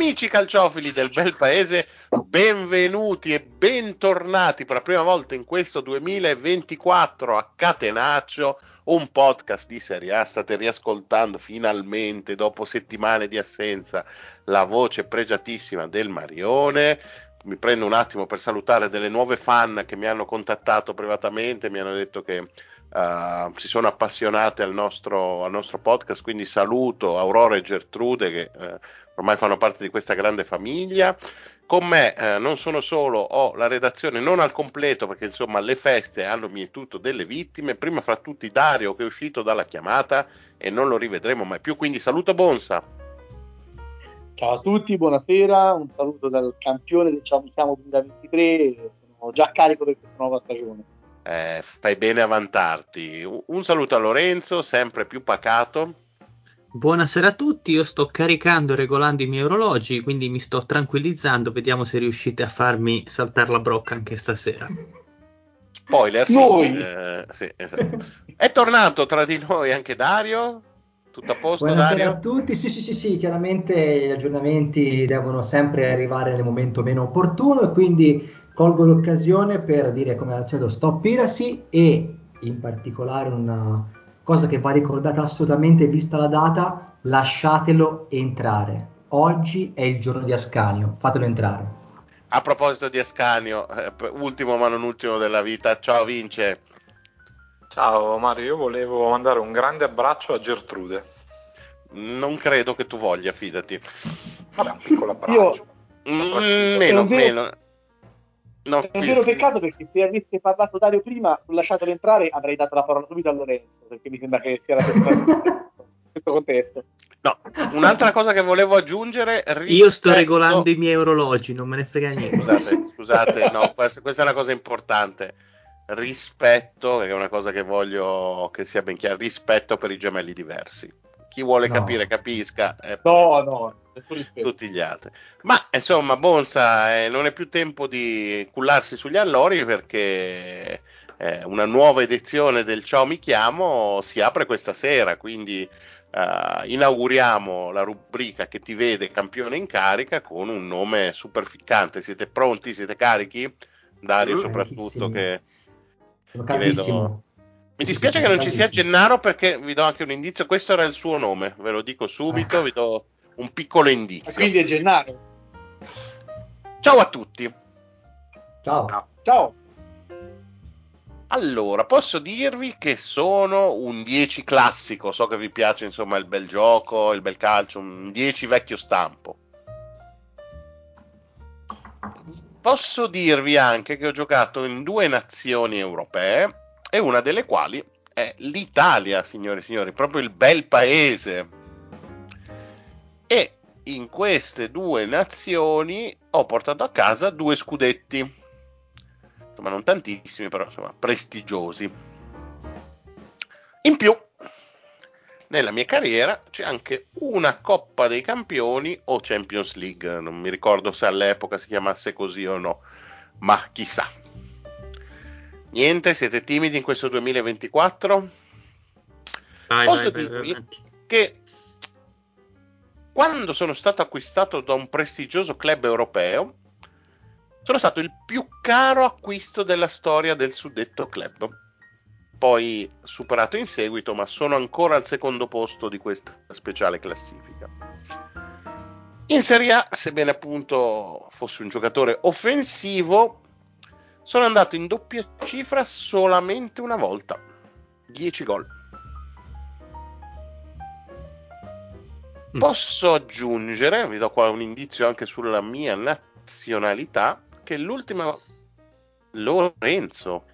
Amici calciofili del bel paese, benvenuti e bentornati per la prima volta in questo 2024 a Catenaccio, un podcast di Serie A. State riascoltando finalmente, dopo settimane di assenza, la voce pregiatissima del Marione. Mi prendo un attimo per salutare delle nuove fan che mi hanno contattato privatamente, mi hanno detto che uh, si sono appassionate al nostro, al nostro, podcast, quindi saluto Aurora e Gertrude che uh, ormai fanno parte di questa grande famiglia. Con me eh, non sono solo, ho la redazione non al completo perché insomma le feste hanno mietuto delle vittime, prima fra tutti Dario che è uscito dalla chiamata e non lo rivedremo mai più, quindi saluto Bonsa. Ciao a tutti, buonasera, un saluto dal campione del Ciao Mi Chiamo 2023, sono già carico per questa nuova stagione. Eh, fai bene a vantarti. Un saluto a Lorenzo, sempre più pacato. Buonasera a tutti, io sto caricando e regolando i miei orologi, quindi mi sto tranquillizzando, vediamo se riuscite a farmi saltare la brocca anche stasera. Spoiler, sì, eh, sì, esatto. È tornato tra di noi anche Dario? Tutto a posto Buonasera Dario? a tutti, sì sì sì sì, chiaramente gli aggiornamenti devono sempre arrivare nel momento meno opportuno e quindi colgo l'occasione per dire come al solito stop piracy e in particolare una cosa che va ricordata assolutamente vista la data, lasciatelo entrare. Oggi è il giorno di Ascanio, fatelo entrare. A proposito di Ascanio, eh, ultimo ma non ultimo della vita, ciao Vince. Ciao Mario, io volevo mandare un grande abbraccio a Gertrude. Non credo che tu voglia, fidati. Vabbè, un piccolo abbraccio. Io... Mm, meno, meno. No, è un vero peccato perché se avesse parlato Dario prima sul lasciatelo entrare avrei dato la parola subito a Lorenzo perché mi sembra che sia la persona in questo contesto. No, un'altra cosa che volevo aggiungere. Rispetto... Io sto regolando i miei orologi, non me ne frega niente. Scusate, scusate, no, questa, questa è una cosa importante. Rispetto, che è una cosa che voglio che sia ben chiaro, rispetto per i gemelli diversi. Chi vuole no. capire, capisca. Eh, no, no, tutti gli altri. Ma insomma, Bonsa, eh, non è più tempo di cullarsi sugli allori perché eh, una nuova edizione del Ciao mi chiamo si apre questa sera, quindi uh, inauguriamo la rubrica che ti vede campione in carica con un nome super ficcante. Siete pronti? Siete carichi? Dario soprattutto che... Sono caldissimo. Mi dispiace che non ci sia Gennaro perché vi do anche un indizio, questo era il suo nome, ve lo dico subito, ecco. vi do un piccolo indizio. Quindi è Gennaro. Ciao a tutti. Ciao. Ciao. Allora, posso dirvi che sono un 10 classico, so che vi piace insomma il bel gioco, il bel calcio, un 10 vecchio stampo. Posso dirvi anche che ho giocato in due nazioni europee e una delle quali è l'Italia, signori e signori, proprio il bel paese. E in queste due nazioni ho portato a casa due scudetti. Insomma, non tantissimi, però insomma, prestigiosi. In più, nella mia carriera c'è anche una Coppa dei Campioni o Champions League. Non mi ricordo se all'epoca si chiamasse così o no, ma chissà. Niente, siete timidi in questo 2024? Vai, Posso vai, dirvi vai, che quando sono stato acquistato da un prestigioso club europeo, sono stato il più caro acquisto della storia del suddetto club. Poi superato in seguito, ma sono ancora al secondo posto di questa speciale classifica. In Serie A, sebbene appunto fossi un giocatore offensivo, sono andato in doppia cifra solamente una volta. 10 gol. Mm. Posso aggiungere, vi do qua un indizio anche sulla mia nazionalità, che l'ultima Lorenzo.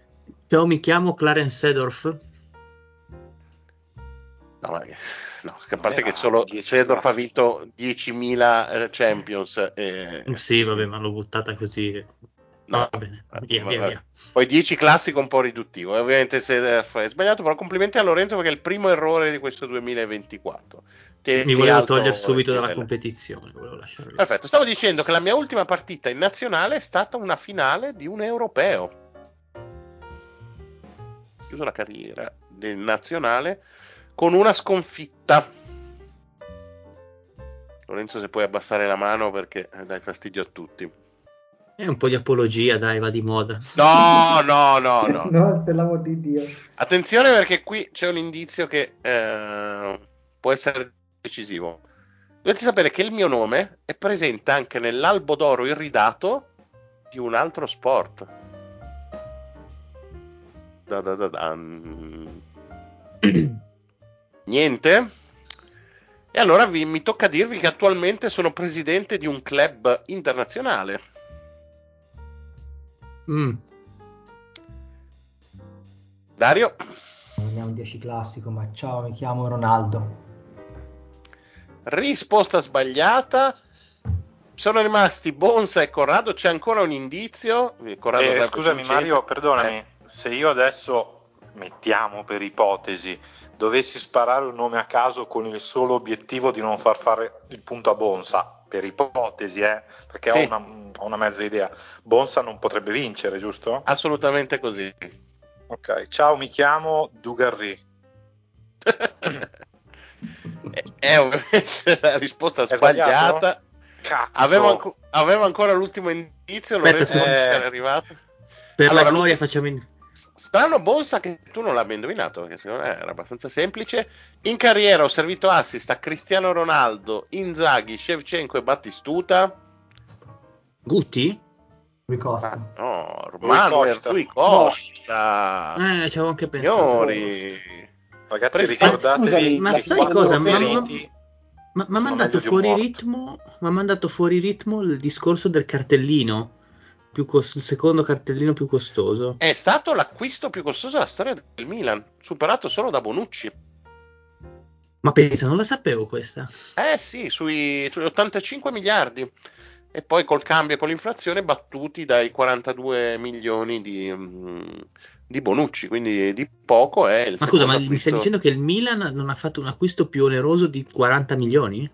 Io mi chiamo Clarence Sedorf. No, ma, no, a parte che solo Sedorf ha vinto 10.000 eh, Champions. E... Sì, vabbè, ma l'ho buttata così. No, va bene, via, via, via. Poi 10 classico un po' riduttivo. Ovviamente se è sbagliato, però complimenti a Lorenzo perché è il primo errore di questo 2024. Ti, Mi volevo togliere subito dalla competizione. Perfetto, stavo dicendo che la mia ultima partita in nazionale è stata una finale di un europeo. Chiuso la carriera del nazionale con una sconfitta. Lorenzo, se puoi abbassare la mano perché eh, dai fastidio a tutti. È un po' di apologia, dai, va di moda. No, no, no, no. no, per l'amor di Dio. Attenzione perché qui c'è un indizio che eh, può essere decisivo. Dovete sapere che il mio nome è presente anche nell'albo d'oro irridato di un altro sport. Da da da da. Niente? E allora vi, mi tocca dirvi che attualmente sono presidente di un club internazionale. Mm. Dario? Non è un 10 classico, ma ciao, mi chiamo Ronaldo. Risposta sbagliata. Sono rimasti Bonsa e Corrado. C'è ancora un indizio. Corrado eh, scusami, Mario, perdonami. Eh. Se io adesso mettiamo per ipotesi, dovessi sparare un nome a caso con il solo obiettivo di non far fare il punto a Bonsa, per ipotesi, eh, perché sì. ho, una, ho, una, mezza idea, Bonsa non potrebbe vincere, giusto? Assolutamente così. Ok, ciao, mi chiamo Dugarry. è ovviamente la risposta è sbagliata. Avevo, avevo, ancora l'ultimo indizio, Aspetta, Lorenzo eh, arrivato. Per allora, la gloria facciamo in... Strano Bonsa che tu non l'abbia indovinato, perché secondo me era abbastanza semplice. In carriera ho servito assist a Cristiano Ronaldo, Inzaghi, Shevchenko e Battistuta. Gutti? Rui Costa. Ah, no, Manuel Rui Costa. Eh, ci avevo anche pensato. Signori. Ragazzi, ricordatevi ma sai cosa? Ma, ma, ma, ha mandato fuori ritmo, ma mandato fuori ritmo il discorso del cartellino cost- il secondo cartellino più costoso. È stato l'acquisto più costoso della storia del Milan, superato solo da Bonucci. Ma pensa, non la sapevo questa. Eh sì, sui, sui 85 miliardi. E poi col cambio e con l'inflazione battuti dai 42 milioni di, mm, di Bonucci, quindi di poco è il Ma scusa, ma acquisto... mi stai dicendo che il Milan non ha fatto un acquisto più oneroso di 40 milioni?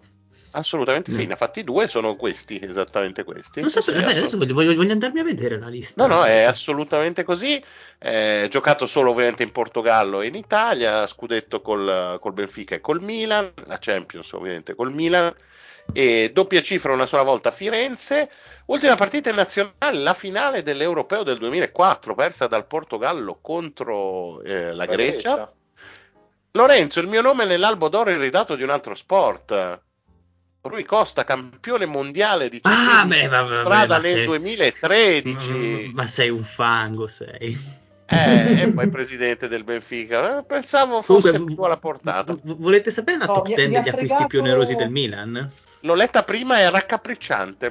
Assolutamente no. sì, ne ha fatti due, sono questi, esattamente questi. Non sapevo, sì, adesso voglio, voglio, andarmi a vedere la lista. No, no, è assolutamente così. Eh, giocato solo ovviamente in Portogallo e in Italia, scudetto col, col Benfica e col Milan, la Champions ovviamente col Milan, e doppia cifra una sola volta a Firenze. Ultima partita in nazionale, la finale dell'Europeo del 2004, persa dal Portogallo contro eh, la, la Grecia. Grecia. Lorenzo, il mio nome è nell'albo d'oro irridato di un altro sport. Rui Costa, campione mondiale di ah, beh, vabbè, strada nel sei... 2013. Mm, ma sei un fango, sei. Eh, e poi presidente del Benfica. Eh, pensavo fosse Comunque, più alla portata. V- volete sapere la no, top 10 degli fregato... acquisti più onerosi del Milan? L'ho letta prima, è raccapricciante.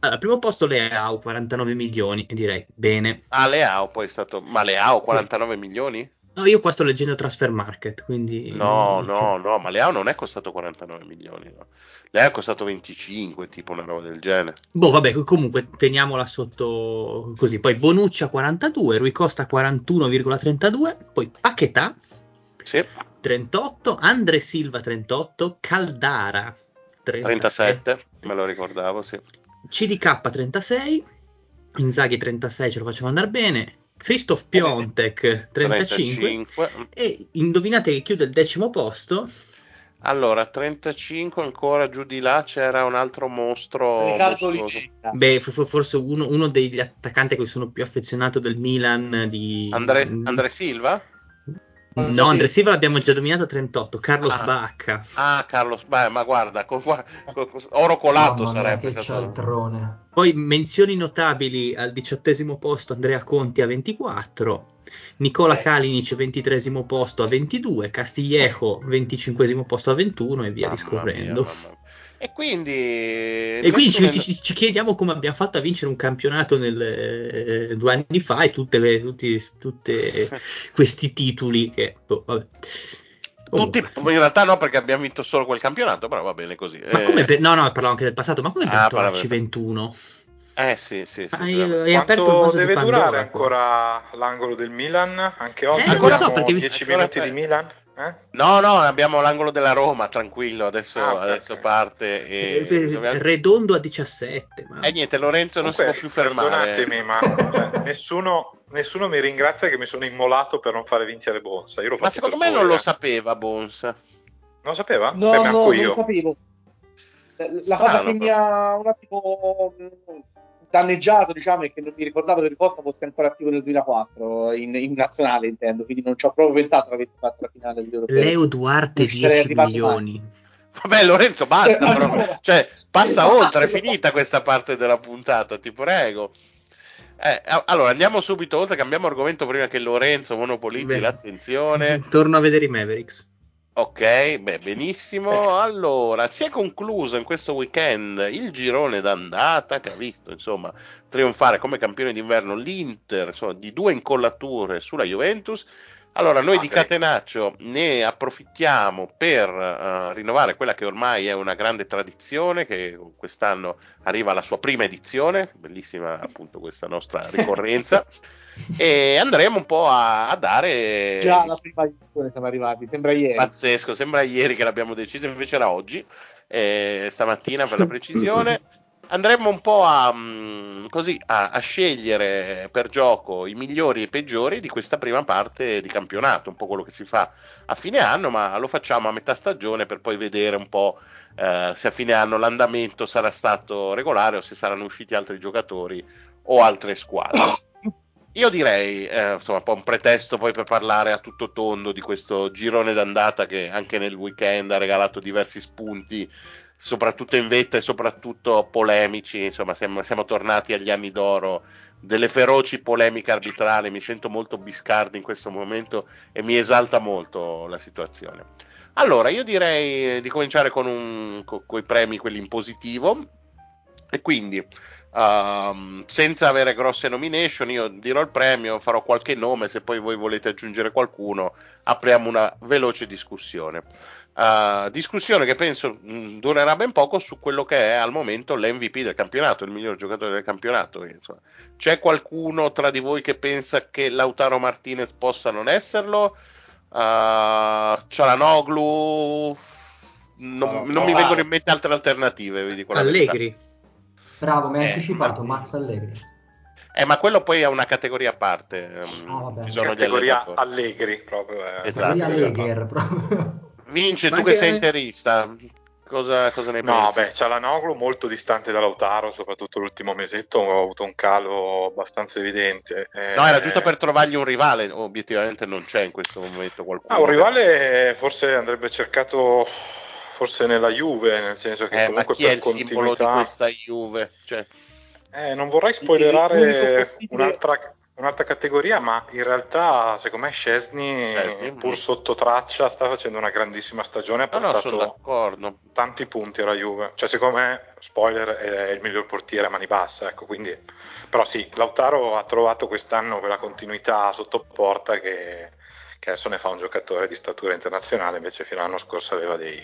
Allora, al primo posto Leao, 49 milioni, e direi bene. Ah, Leao poi è stato... Ma Leao, 49 sì. milioni? No, io qua sto leggendo Transfer Market, quindi... No, no, no, ma Leao non è costato 49 milioni, no. Leao è costato 25, tipo una roba del genere. Boh, vabbè, comunque teniamola sotto così. Poi Bonuccia 42, Rui Costa 41,32, poi Paquetà sì. 38, Andre Silva 38, Caldara 37, 37 me lo ricordavo, sì. CDK 36, Inzaghi 36, ce lo facciamo andare bene, Christoph Piontek 35, 35, e indovinate che chiude il decimo posto? Allora 35 ancora giù di là c'era un altro mostro beh forse uno, uno, degli attaccanti a cui sono più affezionato del Milan di Andre, Andre Silva? No, Andre Silva l'abbiamo già dominato a 38, Carlos ah, Bacca. Ah, Carlos Bacca, ma guarda, con, con, con, oro colato no, sarebbe. Che cialtrone. Poi menzioni notabili al diciottesimo posto Andrea Conti a 24, Nicola eh. Kalinic 23 posto a 22, Castillejo 25 posto a 21 e via mamma discorrendo. Mia, e quindi, e quindi ci, ci, ci, chiediamo come abbiamo fatto a vincere un campionato nel, eh, due anni fa e tutti tutte questi titoli che... Boh, vabbè. Tutti, in realtà no, perché abbiamo vinto solo quel campionato, però va bene così. Ma eh... come per, no, no, parlavo anche del passato, ma come per ah, la C21? Eh sì, sì, sì. Hai, hai Quanto deve durare ancora l'angolo del Milan? Anche oggi? Eh, ancora so, perché 10 minuti di Milan? Eh? No, no, abbiamo l'angolo della Roma, tranquillo, adesso, ah, okay, adesso okay. parte. E... Eh, dobbiamo... Redondo a 17. Ma... E eh, niente, Lorenzo non Comunque, si può più fermare. Perdonatemi, ma cioè, nessuno, nessuno, mi ringrazia che mi sono immolato per non fare vincere Bonsa. ma secondo me non lo sapeva Bonsa. Non lo sapeva? No, Beh, no, non lo sapevo. La cosa che mi ha un attimo danneggiato, diciamo, è che non mi ricordavo che Riposta fosse ancora attivo nel 2004, in, in nazionale intendo, quindi non ci ho proprio pensato che avesse fatto la finale degli europei. Leo Duarte 10 milioni. Mai. Vabbè Lorenzo, basta, però. cioè, passa oltre, è finita questa parte della puntata, ti prego. Eh, allora andiamo subito oltre, cambiamo argomento prima che Lorenzo monopolizzi Beh, l'attenzione. Torno a vedere i Mavericks. Ok, beh, benissimo. Allora, si è concluso in questo weekend il girone d'andata che ha visto, insomma, trionfare come campione d'inverno l'Inter, insomma, di due incollature sulla Juventus. Allora, noi di Catenaccio ne approfittiamo per uh, rinnovare quella che ormai è una grande tradizione, che quest'anno arriva alla sua prima edizione, bellissima appunto questa nostra ricorrenza. E andremo un po' a, a dare. Già la prima edizione siamo arrivati, sembra ieri. Pazzesco, sembra ieri che l'abbiamo deciso, invece era oggi, eh, stamattina per la precisione. Andremo un po' a, mm, così, a, a, scegliere per gioco i migliori e i peggiori di questa prima parte di campionato, un po' quello che si fa a fine anno, ma lo facciamo a metà stagione per poi vedere un po' eh, se a fine anno l'andamento sarà stato regolare o se saranno usciti altri giocatori o altre squadre. Io direi, eh, insomma, un pretesto poi per parlare a tutto tondo di questo girone d'andata che anche nel weekend ha regalato diversi spunti, soprattutto in vetta e soprattutto polemici. Insomma, siamo, siamo tornati agli anni d'oro delle feroci polemiche arbitrali. Mi sento molto biscardi in questo momento e mi esalta molto la situazione. Allora, io direi di cominciare con, un, con i premi, quelli in positivo. E quindi Uh, senza avere grosse nomination, io dirò il premio, farò qualche nome, se poi voi volete aggiungere qualcuno, apriamo una veloce discussione. Uh, discussione che penso mh, mm, durerà ben poco su quello che è al momento l'MVP del campionato, il miglior giocatore del campionato. Insomma. C'è qualcuno tra di voi che pensa che Lautaro Martinez possa non esserlo? Uh, Cialanoglu? Non, no, non no, mi vengono in mente altre alternative. Vi dico Allegri. Bravo, mi hai eh, anticipato, ma... Max Allegri. Eh, ma quello poi è una categoria a parte. Ehm, ah, vabbè. Ci sono categoria Allegri proprio. Eh. Esatto. Allegri proprio. Vince, ma tu che, sei interista, cosa, cosa ne no, pensi? No, beh, Cialanoglu molto distante da Lautaro, soprattutto l'ultimo mesetto ho avuto un calo abbastanza evidente. Eh, no, era giusto per trovargli un rivale, obiettivamente non c'è in questo momento qualcuno. Ah, un rivale forse andrebbe cercato forse nella Juve, nel senso che eh, comunque per è il continuità... simbolo di questa Juve? Cioè... Eh, non vorrei spoilerare un'altra, un'altra, categoria, ma in realtà secondo me Scesni, pur sotto traccia, sta facendo una grandissima stagione, ha portato no, tanti punti alla Juve. Cioè secondo me, spoiler, è il miglior portiere a mani basse, ecco, quindi... però sì, Lautaro ha trovato quest'anno quella continuità sotto porta che che adesso ne fa un giocatore di statura internazionale, invece fino all'anno scorso aveva dei,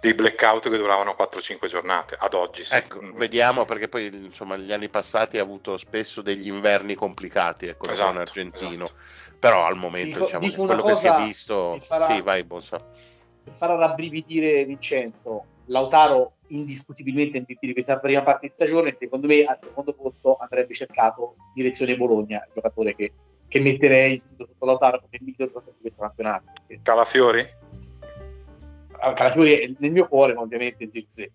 dei blackout che duravano 4-5 giornate, ad oggi. Sì. Ecco, vediamo perché poi insomma gli anni passati ha avuto spesso degli inverni complicati, ecco, esatto, argentino, esatto. però al momento dico, diciamo, dico quello che si è visto... Farà, sì, vai Bonsa. Per far rabbrividire Vincenzo, Lautaro indiscutibilmente MVP di questa prima parte di stagione, secondo me al secondo posto andrebbe cercato direzione Bologna, il giocatore che che metterei sotto Lautaro come il miglior giocatore di questo campionato. Calafiori? Ah, Calafiori è nel mio cuore, ma ovviamente Zirze.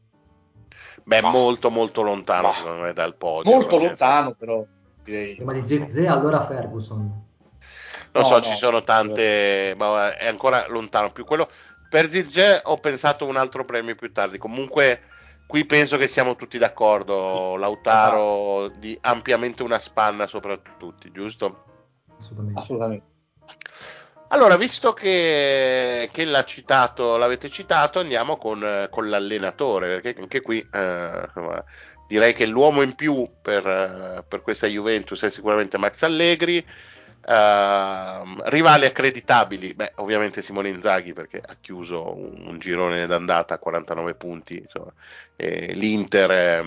Beh, ma, molto molto lontano ma, secondo me dal podio. Molto lontano però. Direi. Prima di Zirze allora Ferguson. Non no, so, no, ci sono tante, ma è ancora lontano. Più quello per Zirze ho pensato un altro premio più tardi. Comunque qui penso che siamo tutti d'accordo. Lautaro esatto. di ampiamente una spanna sopra tutti, giusto? Assolutamente. assolutamente. Allora, visto che, che l'ha citato, l'avete citato, andiamo con, con l'allenatore, perché anche qui eh, direi che l'uomo in più per, eh, per, questa Juventus è sicuramente Max Allegri. Uh, rivali accreditabili, beh, ovviamente Simone Inzaghi perché ha chiuso un, un girone d'andata a 49 punti. Insomma. L'Inter è,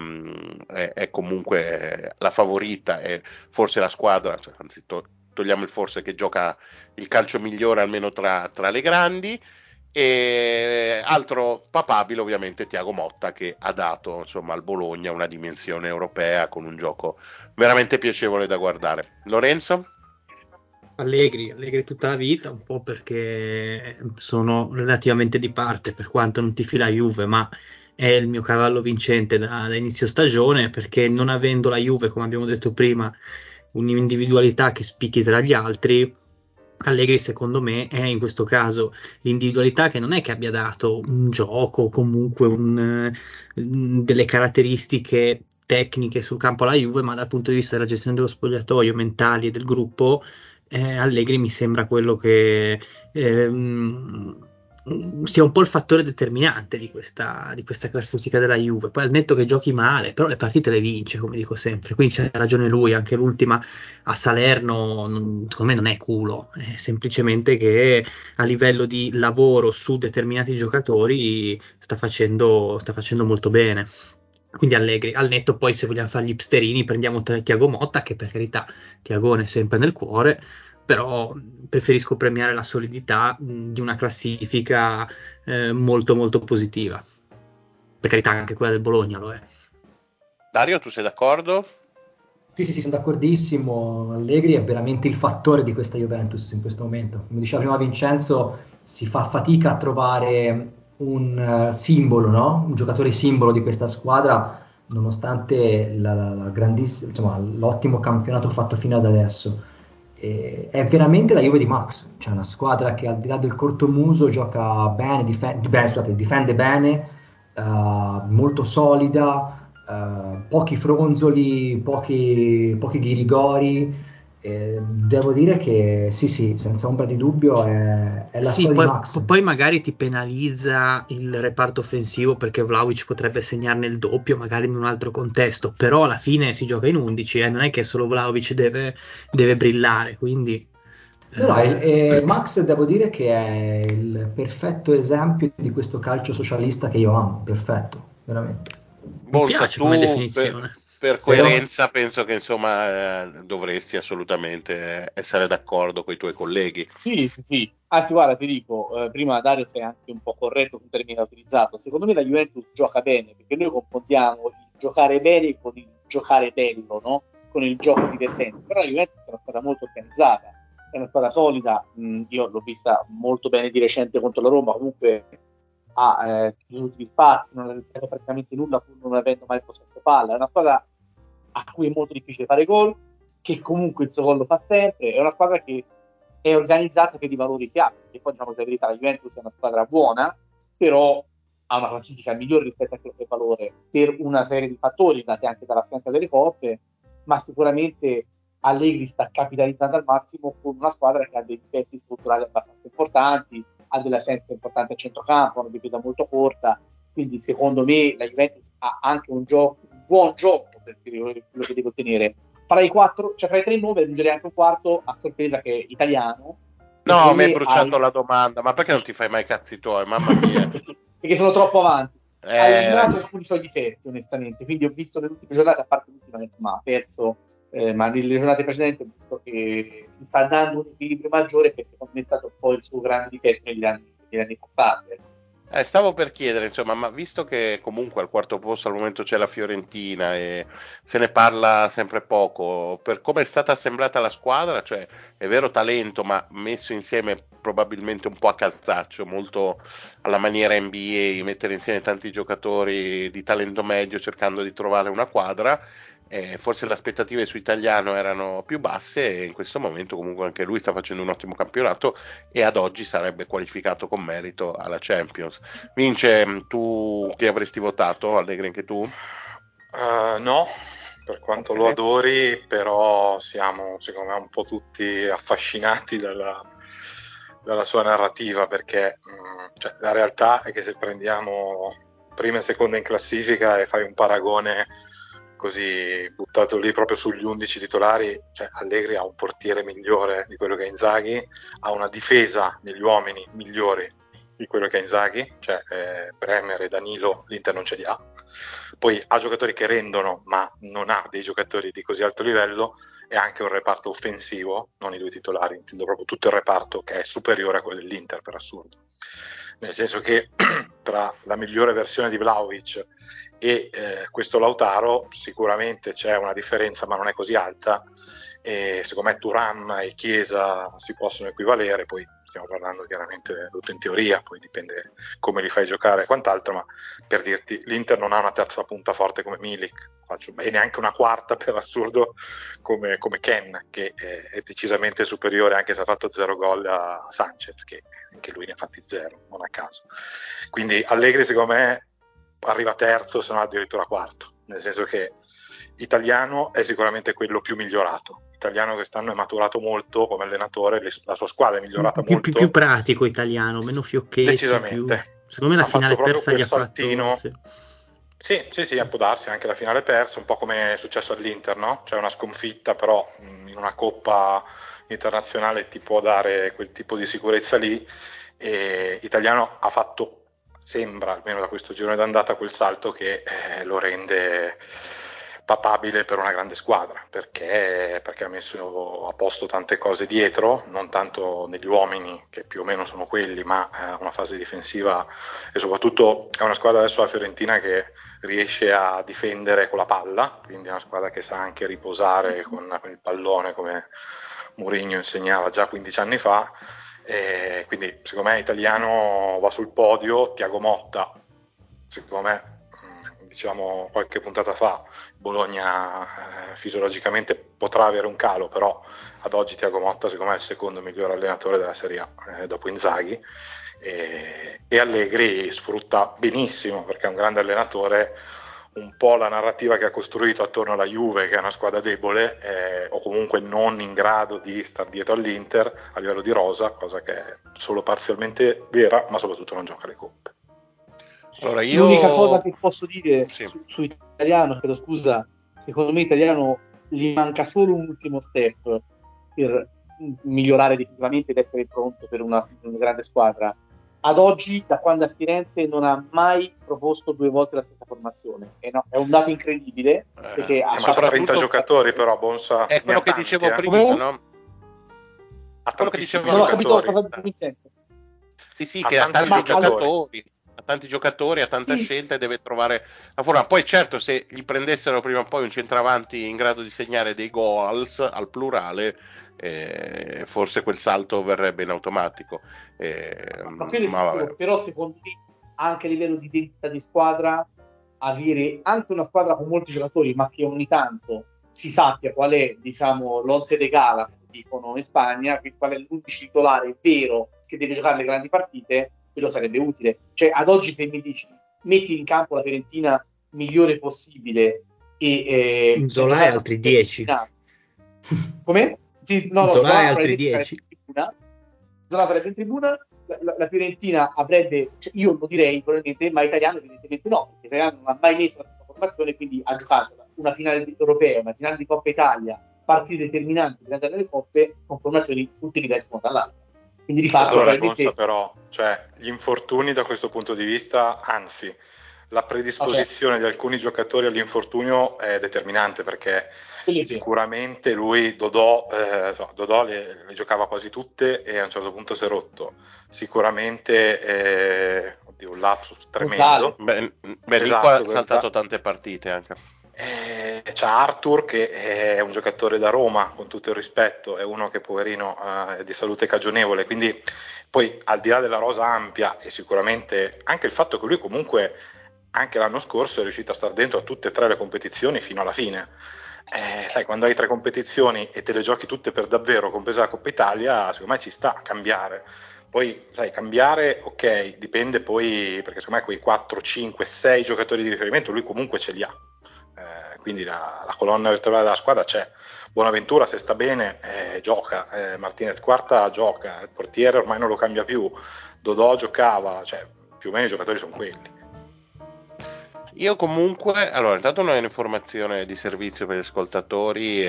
è, è, comunque la favorita e forse la squadra, cioè, anzi, to- togliamo il forse che gioca il calcio migliore almeno tra, tra le grandi e altro papabile ovviamente Tiago Motta che ha dato insomma, al Bologna una dimensione europea con un gioco veramente piacevole da guardare. Lorenzo? Allegri, Allegri tutta la vita, un po' perché sono relativamente di parte per quanto non ti fila Juve, ma è il mio cavallo vincente da, da inizio stagione perché non avendo la Juve, come abbiamo detto prima, un'individualità che spicchi tra gli altri, Allegri secondo me è in questo caso l'individualità che non è che abbia dato un gioco o comunque un, delle caratteristiche tecniche sul campo alla Juve, ma dal punto di vista della gestione dello spogliatoio, mentali e del gruppo, eh, Allegri mi sembra quello che ehm, sia un po' il fattore determinante di questa, di questa, classifica della Juve. Poi al netto che giochi male, però le partite le vince, come dico sempre. Quindi c'è ragione lui, anche l'ultima a Salerno, non, secondo me non è culo, è semplicemente che a livello di lavoro su determinati giocatori sta facendo, sta facendo molto bene. Quindi Allegri, al netto poi se vogliamo fare gli ipsterini prendiamo Tiago Motta, che per carità Tiagone è sempre nel cuore, però preferisco premiare la solidità di una classifica eh, molto molto positiva. Per carità anche quella del Bologna lo è. Dario, tu sei d'accordo? Sì, sì, sì, sono d'accordissimo. Allegri è veramente il fattore di questa Juventus in questo momento. Come diceva prima Vincenzo, si fa fatica a trovare un uh, simbolo, no? un giocatore simbolo di questa squadra, nonostante la, la, la insomma, l'ottimo campionato fatto fino ad adesso eh, è veramente la Juve di Max, cioè una squadra che al di là del corto muso gioca bene, difende, bene, scusate, difende bene, uh, molto solida, uh, pochi fronzoli, pochi, pochi ghirigori. Eh, devo dire che sì, sì, senza ombra di dubbio è, è la sì, poi, di Max. Poi magari ti penalizza il reparto offensivo perché Vlaovic potrebbe segnarne il doppio, magari in un altro contesto, però alla fine si gioca in 11 e eh, non è che solo Vlaovic deve, deve brillare, quindi... No, eh, eh, Max devo dire che è il perfetto esempio di questo calcio socialista che io amo, perfetto, veramente. Bolsa, tu, come definizione. Per per coerenza Però... penso che insomma eh, dovresti assolutamente essere d'accordo con i tuoi colleghi. Sì, sì, sì. Anzi, guarda, ti dico, eh, prima Dario sei anche un po' corretto sul termine utilizzato. Secondo me la Juventus gioca bene, perché noi confondiamo il giocare bene con il giocare bello, no? Con il gioco divertente. Però la Juventus è una squadra molto organizzata, è una squadra solida. Mm, io l'ho vista molto bene di recente contro la Roma, comunque ha eh, tutti gli spazi, non ha realizzato praticamente nulla pur non avendo mai possesso palla. È una squadra a cui è molto difficile fare gol, che comunque il suo gol lo fa sempre. È una squadra che è organizzata per i valori che ha. Perché poi, diciamo la verità, la Juventus è una squadra buona, però ha una classifica migliore rispetto a quello che è valore per una serie di fattori nati anche dall'assenza delle coppe, ma sicuramente Allegri sta capitalizzando al massimo con una squadra che ha dei difetti strutturali abbastanza importanti, ha delle assenze importanti a centrocampo, una difesa molto corta, quindi secondo me la Juventus ha anche un, gioco, un buon gioco per quello che deve ottenere. Fra i quattro, cioè fra i tre nomi aggiungerei anche un quarto a sorpresa che è italiano. No, mi hai bruciato hai... la domanda, ma perché non ti fai mai cazzi tuoi, mamma mia? perché sono troppo avanti. Eh, ha eliminato alcuni suoi difetti, onestamente, quindi ho visto le ultime giornate, a parte l'ultima, insomma, ha perso eh, ma nelle giornate precedenti ho visto che si sta dando un equilibrio maggiore che secondo me è stato poi il suo grande difetto negli anni, negli anni passati. Eh, stavo per chiedere, insomma, ma visto che comunque al quarto posto al momento c'è la Fiorentina e se ne parla sempre poco, per come è stata assemblata la squadra, cioè è vero talento, ma messo insieme probabilmente un po' a casaccio, molto alla maniera NBA, mettere insieme tanti giocatori di talento medio cercando di trovare una quadra eh, forse le aspettative su italiano erano più basse e in questo momento comunque anche lui sta facendo un ottimo campionato e ad oggi sarebbe qualificato con merito alla Champions. Vince, tu chi avresti votato? Allegri anche tu? Uh, no, per quanto okay. lo adori, però siamo secondo me un po' tutti affascinati dalla, dalla sua narrativa perché mh, mm, cioè, la realtà è che se prendiamo prima e seconda in classifica e fai un paragone così buttato lì proprio sugli 11 titolari, cioè Allegri ha un portiere migliore di quello che è Inzaghi, ha una difesa negli uomini migliore di quello che è Inzaghi, cioè eh, Bremer e Danilo l'Inter non ce li ha. Poi ha giocatori che rendono, ma non ha dei giocatori di così alto livello e anche un reparto offensivo, non i due titolari, intendo proprio tutto il reparto che è superiore a quello dell'Inter per assurdo. Nel senso che tra la migliore versione di Vlaovic e eh, questo Lautaro sicuramente c'è una differenza ma non è così alta e secondo me Turam e Chiesa si possono equivalere poi stiamo parlando chiaramente tutto in teoria, poi dipende come li fai giocare e quant'altro, ma per dirti, l'Inter non ha una terza punta forte come Milik, e neanche una quarta per assurdo come, come Ken, che è, è, decisamente superiore anche se ha fatto zero gol a Sanchez, che anche lui ne ha fatti zero, non a caso. Quindi Allegri secondo me arriva terzo, se non addirittura quarto, nel senso che italiano è sicuramente quello più migliorato. Italiano quest'anno è maturato molto come allenatore, la sua squadra è migliorata più, molto. Più, più pratico italiano, meno fiocchetti. Decisamente. Più... Secondo me la ha finale persa gli ha fatto... Sì. Sì, sì, sì, può darsi anche la finale persa, un po' come è successo all'Inter, no? Cioè una sconfitta, però in una coppa internazionale ti può dare quel tipo di sicurezza lì. E Italiano ha fatto, sembra almeno da questo girone d'andata, quel salto che eh, lo rende papabile per una grande squadra perché, perché, ha messo a posto tante cose dietro, non tanto negli uomini che più o meno sono quelli, ma eh, una fase difensiva e soprattutto è una squadra adesso la Fiorentina che riesce a difendere con la palla, quindi è una squadra che sa anche riposare con, con il pallone come Mourinho insegnava già 15 anni fa. E quindi secondo me italiano va sul podio, Tiago Motta secondo me diciamo qualche puntata fa, Bologna eh, fisiologicamente potrà avere un calo, però ad oggi Tiago Motta secondo me è il secondo miglior allenatore della Serie A eh, dopo Inzaghi e, e, Allegri sfrutta benissimo perché è un grande allenatore un po' la narrativa che ha costruito attorno alla Juve, che è una squadra debole eh, o comunque non in grado di star dietro all'Inter a livello di rosa, cosa che è solo parzialmente vera, ma soprattutto non gioca le coppe. Allora io... L'unica cosa che posso dire sì. su, su, italiano, chiedo scusa, secondo me italiano gli manca solo un ultimo step per migliorare definitivamente ed essere pronto per una, una grande squadra. Ad oggi, da quando a Firenze non ha mai proposto due volte la stessa formazione, e no, è un dato incredibile. Eh, perché ha ma 30 giocatori, però Bonsa. È quello che dicevo eh. prima, no? Ha quello che dicevo Non ho capito cosa sta Sì, sì, che ha tanti giocatori ha tanti giocatori, ha tanta sì. scelta e deve trovare la forma. Poi certo se gli prendessero prima o poi un centravanti in grado di segnare dei goals al plurale, eh, forse quel salto verrebbe in automatico. Eh, ma ma però secondo me anche a livello di identità di squadra, avere anche una squadra con molti giocatori, ma che ogni tanto si sappia qual è diciamo l'once de gala, dicono in Spagna, qual è l'undici titolare vero che deve giocare le grandi partite, quello sarebbe utile. Cioè, ad oggi se mi dici metti in campo la Fiorentina migliore possibile e... Eh, Zola e altri 10. Come? Sì, no, no, Zola e altri 10. Zola sarebbe in tribuna, la, la, Fiorentina avrebbe, cioè io lo direi probabilmente, ma italiano evidentemente no, perché italiano non ha mai messo la sua formazione, quindi ha giocato una finale europea, una finale di Coppa Italia, partite determinanti per andare alle coppe con formazioni tutte diverse una dall'altra. Quindi di fatto allora, probabilmente... Gonza, però, cioè, gli infortuni da questo punto di vista, anzi, la predisposizione okay. di alcuni giocatori all'infortunio è determinante perché Quindi sicuramente lui, Dodò, eh, Dodò le, le, giocava quasi tutte e a un certo punto si è rotto. Sicuramente, eh, oddio, un lapsus tremendo. Beh, beh esatto, ha saltato tante partite anche. C'è Arthur che è un giocatore da Roma, con tutto il rispetto, è uno che poverino eh, è di salute cagionevole, quindi poi al di là della rosa ampia e sicuramente anche il fatto che lui comunque anche l'anno scorso è riuscito a stare dentro a tutte e tre le competizioni fino alla fine. Eh, sai, quando hai tre competizioni e te le giochi tutte per davvero, compresa la Coppa Italia, secondo me ci sta a cambiare. Poi, sai, cambiare, ok, dipende poi, perché secondo me quei 4, 5, 6 giocatori di riferimento lui comunque ce li ha eh, quindi la, la, colonna vertebrale della squadra c'è. Buonaventura se sta bene eh, gioca, eh, Martinez quarta gioca, il portiere ormai non lo cambia più, Dodò giocava, cioè più o meno i giocatori sono quelli. Io comunque, allora, intanto una informazione di servizio per gli ascoltatori,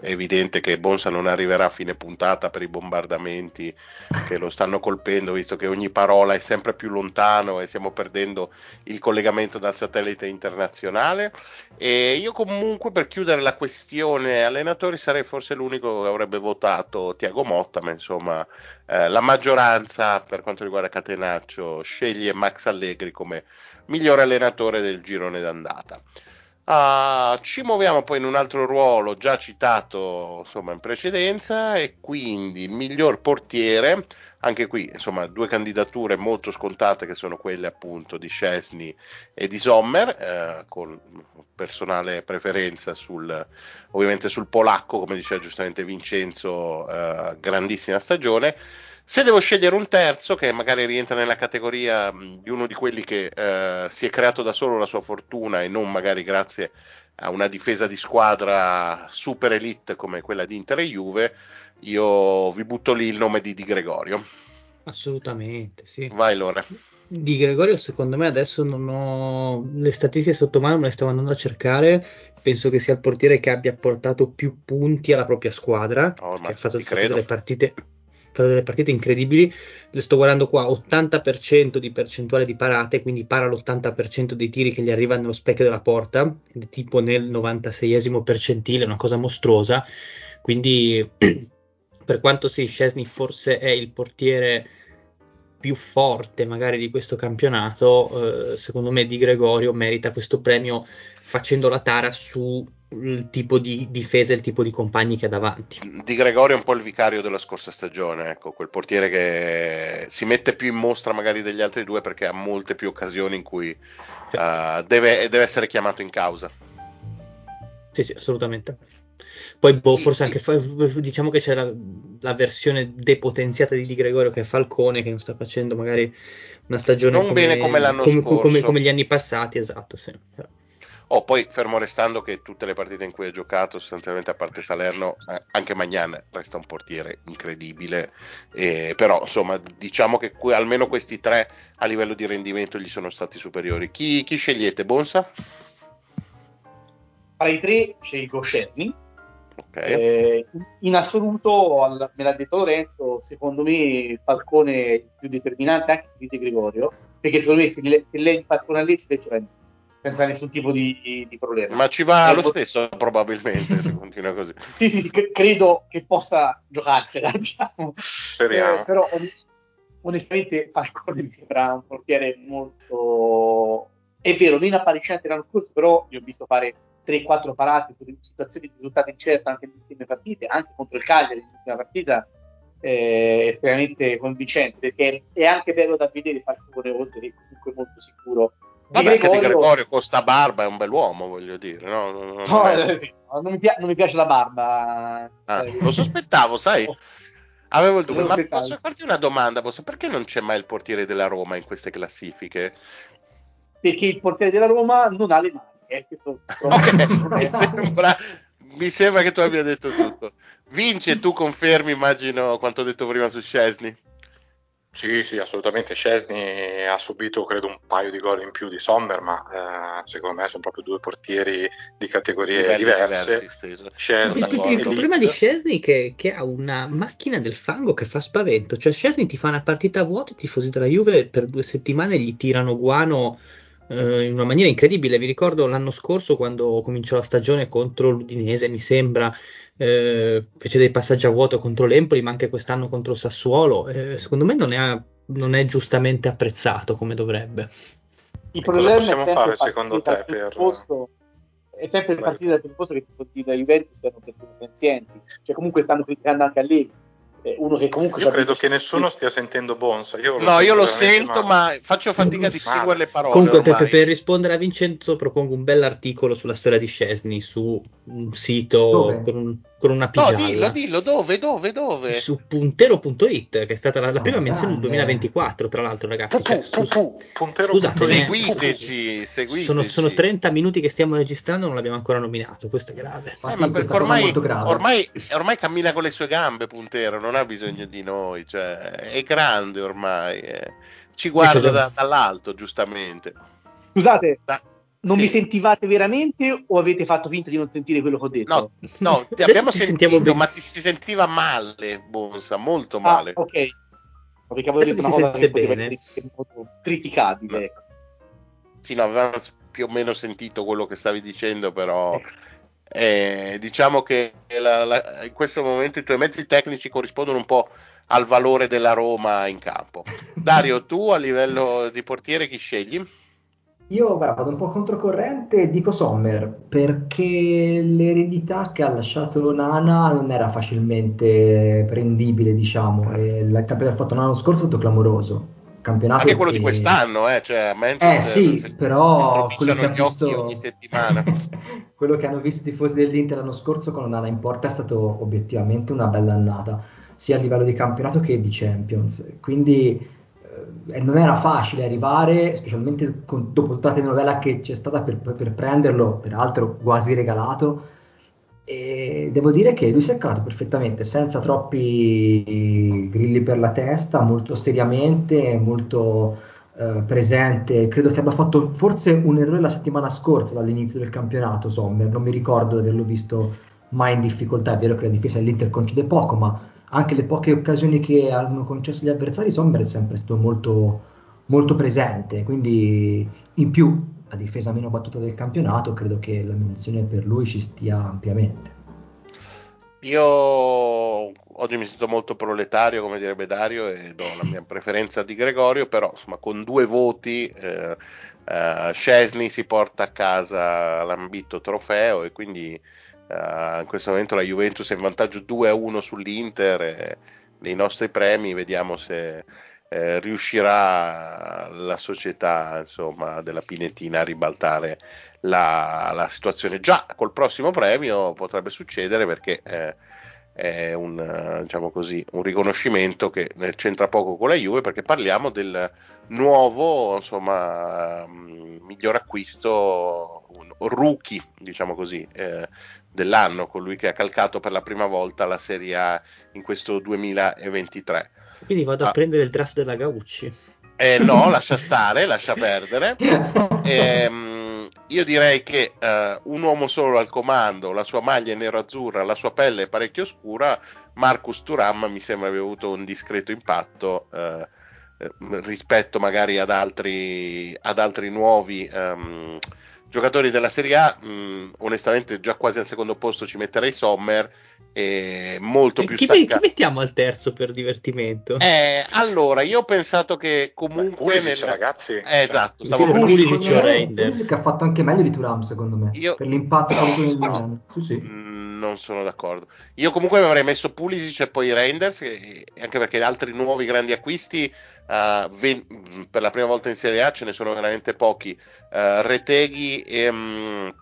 è, evidente che Bonsa non arriverà a fine puntata per i bombardamenti che lo stanno colpendo, visto che ogni parola è sempre più lontano e stiamo perdendo il collegamento dal satellite internazionale. E io comunque per chiudere la questione allenatori sarei forse l'unico che avrebbe votato Tiago Motta, ma insomma eh, la maggioranza per quanto riguarda Catenaccio sceglie Max Allegri come migliore allenatore del girone d'andata. Uh, ci muoviamo poi in un altro ruolo già citato insomma, in precedenza e quindi il miglior portiere, anche qui insomma due candidature molto scontate che sono quelle appunto di Scesni e di Sommer, eh, con personale preferenza sul, ovviamente sul polacco, come diceva giustamente Vincenzo, eh, grandissima stagione. Se devo scegliere un terzo, che magari rientra nella categoria di uno di quelli che eh, si è creato da solo la sua fortuna e non magari grazie a una difesa di squadra super elite come quella di Inter e Juve, io vi butto lì il nome di Di Gregorio. Assolutamente, sì. Vai Lore. Di Gregorio, secondo me, adesso non ho le statistiche sotto mano, me le stavo andando a cercare. Penso che sia il portiere che abbia portato più punti alla propria squadra, oh, che ha fatto, fatto delle partite delle partite incredibili. Le sto guardando qua: 80% di percentuale di parate, quindi para l'80% dei tiri che gli arrivano nello specchio della porta, tipo nel 96esimo percentile, una cosa mostruosa. Quindi, per quanto sì, Scesni forse è il portiere più forte magari di questo campionato, eh, secondo me Di Gregorio merita questo premio facendo la tara sul tipo di difesa e il tipo di compagni che ha davanti. Di Gregorio è un po' il vicario della scorsa stagione, ecco, quel portiere che si mette più in mostra magari degli altri due perché ha molte più occasioni in cui sì. uh, deve, deve essere chiamato in causa. Sì, sì, assolutamente. Poi boh, forse anche diciamo che c'è la, la, versione depotenziata di Di Gregorio che è Falcone che non sta facendo magari una stagione non come, bene come l'anno come, scorso. Come, come, gli anni passati, esatto, sì. Oh, poi fermo restando che tutte le partite in cui ha giocato, sostanzialmente a parte Salerno, eh, anche Magnan resta un portiere incredibile. Eh, però, insomma, diciamo che que- almeno questi tre a livello di rendimento gli sono stati superiori. Chi, chi scegliete, Bonsa? Tra i tre scelgo Scesni. Okay. Eh, in assoluto, al, me l'ha detto Lorenzo, secondo me Falcone è più determinante anche di Gregorio, perché secondo me se, se lei Falcone a lei si legge senza nessun tipo di, di problema. Ma ci va lo stesso probabilmente se continua così. sì, sì, sì, credo che possa giocarsela, diciamo. Speriamo. Eh, però onestamente Falcone mi sembra un portiere molto... È vero, meno appariscente l'anno scorso, però io ho visto fare 3-4 parate su situazioni di risultati incerti anche nelle ultime partite, anche contro il Cagliari nell'ultima partita, eh, estremamente convincente, perché è anche bello da vedere Falcone, oltre che comunque molto sicuro Vabbè, Gregorio... anche di Gregorio con sta barba è un bell'uomo, voglio dire. No, non, non, no, è... sì. non, mi piace, non, mi piace la barba. Ah, lo sospettavo, sai. Avevo il dubbio, ma posso farti una domanda? Posso, perché non c'è mai il portiere della Roma in queste classifiche? Perché il portiere della Roma non ha le mani. Eh, okay, mi, sembra, mi, sembra, che tu abbia detto tutto. Vince, tu confermi, immagino, quanto ho detto prima su Scesni? Sì, sì, assolutamente. Scesni ha subito credo un paio di gol in più di Sommer, ma eh, secondo me sono proprio due portieri di categorie Livelli diverse. Diversi, il, il, il problema di Scesni è che, che, ha una macchina del fango che fa spavento. Cioè, Scesni ti fa una partita vuota, i tifosi della Juve per due settimane gli tirano guano eh, in una maniera incredibile. Vi ricordo l'anno scorso quando cominciò la stagione contro l'Udinese, mi sembra eh, fece dei passaggi a vuoto contro l'Empoli, ma anche quest'anno contro il Sassuolo. Eh, secondo me non è, non è, giustamente apprezzato come dovrebbe. Il problema possiamo è fare secondo te per... Posto, è sempre il partito dal presupposto che i da Juventus siano persone senzienti, cioè comunque stanno criticando anche a lei uno che comunque io credo che nessuno stia sentendo Bonsa io no io lo sento male. ma faccio fatica a distinguere le parole comunque per, per, rispondere a Vincenzo propongo un bell'articolo sulla storia di Scesni su un sito con, un, con, una pigialla. no dillo dillo dove dove dove? Su puntero.it che è stata la, la prima oh, menzione del 2024 tra l'altro ragazzi. Cioè, scusate seguiteci, seguiteci. Sono, sono, 30 minuti che stiamo registrando non l'abbiamo ancora nominato questo è grave. Eh, ma perché ormai, ormai, ormai cammina con le sue gambe puntero non ha bisogno di noi, cioè, è grande ormai, eh. ci guarda da, dall'alto giustamente. Scusate, da, non sì. mi sentivate veramente o avete fatto finta di non sentire quello che ho detto? No, no ti abbiamo sentito, ma ti si sentiva male, Bonsa, molto ah, male. Ah, ok. Perché avevo detto una cosa che bene. molto criticabile. No. Ecco. Sì, no, avevamo più o meno sentito quello che stavi dicendo, però... Ecco eh, diciamo che la, la, in questo momento i tuoi mezzi tecnici corrispondono un po' al valore della Roma in campo. Dario, tu a livello di portiere chi scegli? Io guarda, vado un po' controcorrente e dico Sommer perché l'eredità che ha lasciato Nana non era facilmente prendibile, diciamo, e il campionato fatto l'anno scorso è stato clamoroso. Campionato Anche quello che... di quest'anno, eh, cioè, Eh sì, però quello che, ha visto... ogni settimana. quello che hanno visto i tifosi dell'Inter l'anno scorso con Nana in porta è stato obiettivamente una bella annata, sia a livello di campionato che di Champions. Quindi eh, non era facile arrivare, specialmente con, dopo tutta la telenovela che c'è stata per, per, prenderlo, peraltro quasi regalato. E devo dire che lui si è calato perfettamente, senza troppi grilli per la testa, molto seriamente, molto eh, presente. Credo che abbia fatto forse un errore la settimana scorsa dall'inizio del campionato. Sommer, non mi ricordo di averlo visto mai in difficoltà. È vero che la difesa dell'Inter concede poco, ma anche le poche occasioni che hanno concesso gli avversari, Sommer è sempre stato molto, molto presente, quindi in più a difesa meno battuta del campionato, credo che la menzione per lui ci stia ampiamente. Io oggi mi sento molto proletario, come direbbe Dario, e do la mia preferenza di Gregorio, però insomma con due voti eh, eh, Scesni si porta a casa l'ambito trofeo e quindi Uh, in questo momento la Juventus è in vantaggio 2-1 sull'Inter e nei nostri premi vediamo se eh, riuscirà la società insomma, della Pinetina a ribaltare la, la, situazione. Già col prossimo premio potrebbe succedere perché eh, è un, diciamo così, un, riconoscimento che c'entra poco con la Juve perché parliamo del nuovo insomma, miglior acquisto, rookie diciamo così, eh, dell'anno, colui che ha calcato per la prima volta la Serie A in questo 2023. Quindi vado ah. a prendere il draft della Gaucci. Eh, no, lascia stare, lascia perdere. Eh, io direi che eh, un uomo solo al comando, la sua maglia è nero-azzurra, la sua pelle è parecchio scura, Marcus Turam mi sembra abbia avuto un discreto impatto eh, eh rispetto magari ad altri, ad altri nuovi um, Giocatori della Serie A, mh, onestamente già quasi al secondo posto ci metterei Sommer, e molto più chi, chi mettiamo al terzo per divertimento? Eh, allora, io ho pensato che comunque... Pulisic, nel... ragazzi. Eh, esatto, stavo sì, Pulisic o Reinders. che ha fatto anche meglio di Turam, secondo me, io... per l'impatto no, che nel no. Sì, sì. Mm, non sono d'accordo. Io comunque avrei messo Pulisic e poi Reinders, anche perché altri nuovi grandi acquisti Uh, ve- per la prima volta in Serie A ce ne sono veramente pochi. Uh, Reteghi e, um,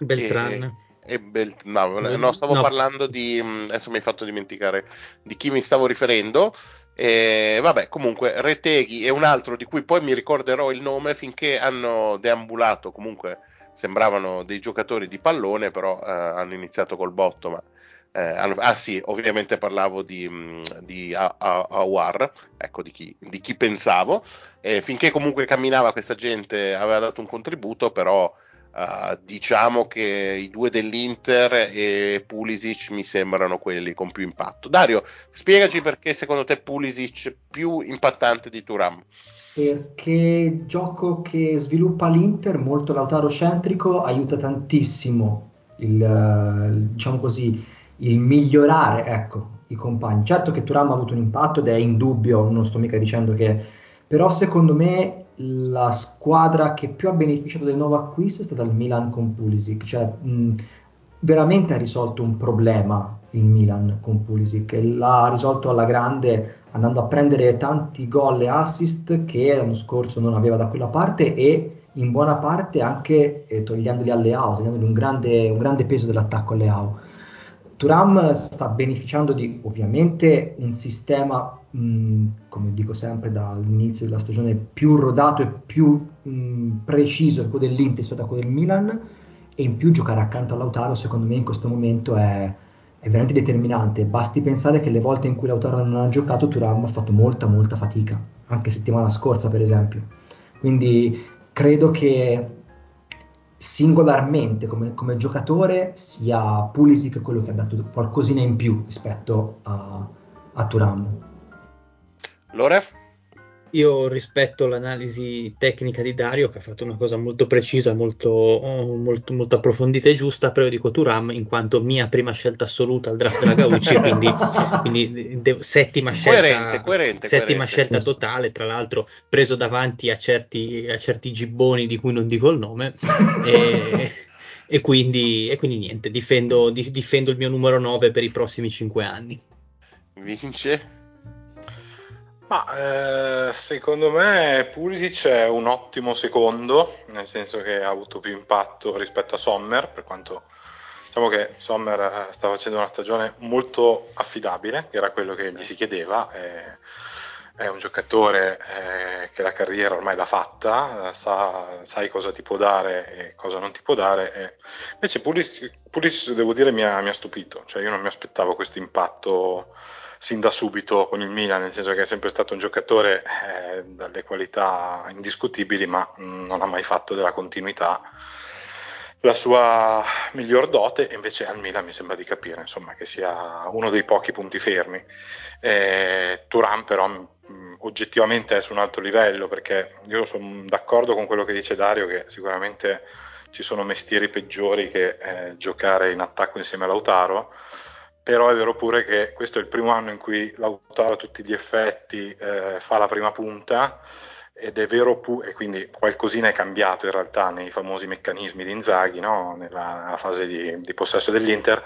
Beltran. E, Bel- no, no, stavo no. parlando di. Um, adesso mi hai fatto dimenticare di chi mi stavo riferendo. E, vabbè, comunque, Reteghi e un altro di cui poi mi ricorderò il nome finché hanno deambulato. Comunque sembravano dei giocatori di pallone, però uh, hanno iniziato col botto. Ma eh, ah sì, ovviamente parlavo di, mm, di Awar, ecco di chi, di chi pensavo, eh, finché comunque camminava questa gente aveva dato un contributo, però uh, diciamo che i due dell'Inter e Pulisic mi sembrano quelli con più impatto. Dario, spiegaci perché secondo te Pulisic è più impattante di Turam. Perché gioco che sviluppa l'Inter, molto lautaro-centrico, aiuta tantissimo il, diciamo così, il migliorare ecco, i compagni. Certo che Turam ha avuto un impatto ed è indubbio, non sto mica dicendo che... Però secondo me la squadra che più ha beneficiato del nuovo acquisto è stata il Milan con Pulisic, cioè mh, veramente ha risolto un problema il Milan con Pulisic e l'ha risolto alla grande andando a prendere tanti gol e assist che l'anno scorso non aveva da quella parte e in buona parte anche eh, togliendoli alle AO, togliendogli un grande, un grande peso dell'attacco alle AO. Turam sta beneficiando di ovviamente un sistema, mh, come dico sempre dall'inizio della stagione, più rodato e più mh, preciso che quello dell'Inter rispetto a quello del Milan e in più giocare accanto a Lautaro secondo me in questo momento è, è veramente determinante. Basti pensare che le volte in cui Lautaro non ha giocato Turam ha fatto molta molta fatica, anche settimana scorsa per esempio. Quindi credo che singolarmente come, come, giocatore sia Pulisic quello che ha dato qualcosina in più rispetto a, a Turam. Lore? Io rispetto l'analisi tecnica di Dario che ha fatto una cosa molto precisa, molto, molto, molto approfondita e giusta, però io dico Turam in quanto mia prima scelta assoluta al draft della Gaucci, quindi, quindi de- settima scelta, coerente, coerente, settima coerente. scelta totale, tra l'altro preso davanti a certi, a certi gibboni di cui non dico il nome. e, e, quindi, e quindi niente, difendo, di, difendo il mio numero 9 per i prossimi 5 anni. Vince? Ma eh, secondo me Pulisic è un ottimo secondo, nel senso che ha avuto più impatto rispetto a Sommer, per quanto diciamo che Sommer eh, sta facendo una stagione molto affidabile, che era quello che gli si chiedeva. Eh, è un giocatore eh, che la carriera ormai l'ha fatta, sa, sai cosa ti può dare e cosa non ti può dare. E invece Pulisic, Pulisic devo dire, mi ha, mi ha stupito, cioè io non mi aspettavo questo impatto sin da subito con il Milan, nel senso che è sempre stato un giocatore eh, dalle qualità indiscutibili, ma mh, non ha mai fatto della continuità la sua miglior dote, invece al Milan mi sembra di capire insomma, che sia uno dei pochi punti fermi. Eh, Turan però mh, oggettivamente è su un alto livello, perché io sono d'accordo con quello che dice Dario, che sicuramente ci sono mestieri peggiori che eh, giocare in attacco insieme a Lautaro però è vero pure che questo è il primo anno in cui Lautaro a tutti gli effetti eh, fa la prima punta ed è vero pure, e quindi qualcosina è cambiato in realtà nei famosi meccanismi di Inzaghi, no? nella, nella, fase di, di, possesso dell'Inter,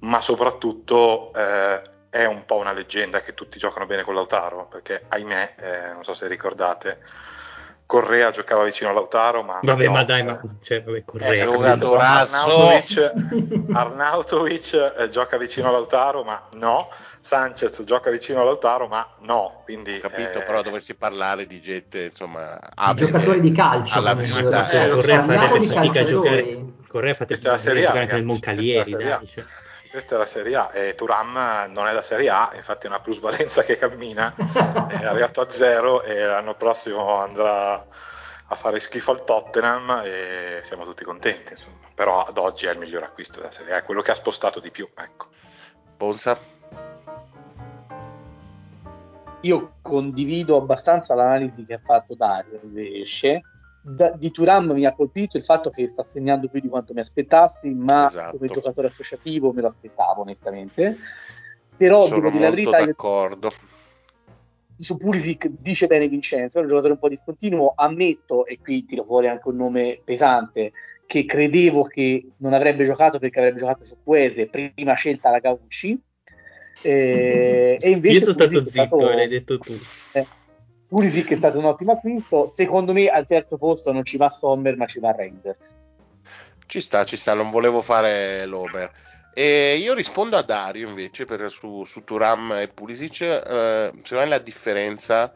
ma soprattutto eh, è un po' una leggenda che tutti giocano bene con Lautaro, perché ahimè, eh, non so se ricordate, Correa giocava vicino a Lautaro, ma vabbè, no, ma dai, ma cioè, vabbè, Correa, giocatorazzo. Arnautovic, Arnautovic eh, gioca vicino a Lautaro, ma no. Sanchez gioca vicino a Lautaro, ma no. Quindi, Ho capito, eh, però dovessi parlare di gente, insomma, giocatori di calcio. alla vita. Eh, Correa farebbe fatica a giocare. Correa Serie A, giocare anche nel Moncalieri, dai, cioè. Questa è la Serie A e Turam non è la Serie A, infatti è una plusvalenza che cammina, è arrivato a zero e l'anno prossimo andrà a fare schifo al Tottenham e siamo tutti contenti, insomma. però ad oggi è il miglior acquisto della Serie A, è quello che ha spostato di più. Ecco. Bonsa? Io condivido abbastanza l'analisi che ha fatto Dario invece. Da, di Turam mi ha colpito il fatto che sta segnando più di quanto mi aspettassi, ma Esatto. come giocatore associativo me lo aspettavo onestamente. Però Sono devo dire la verità, io d'accordo. su Pulisic dice bene Vincenzo, è un giocatore un po' discontinuo, ammetto, e qui tiro fuori anche un nome pesante, che credevo che non avrebbe giocato perché avrebbe giocato su Cuese, prima scelta la Gaucci, eh, e invece Io sono stato Pulisic è zitto, stato- l'hai detto tu. eh, Pulisic è stato un ottimo acquisto, secondo me al terzo posto non ci va Sommer ma ci va Reinders. Ci sta, ci sta, non volevo fare l'over. E io rispondo a Dario invece per, su, su Turam e Pulisic. eh, secondo me la differenza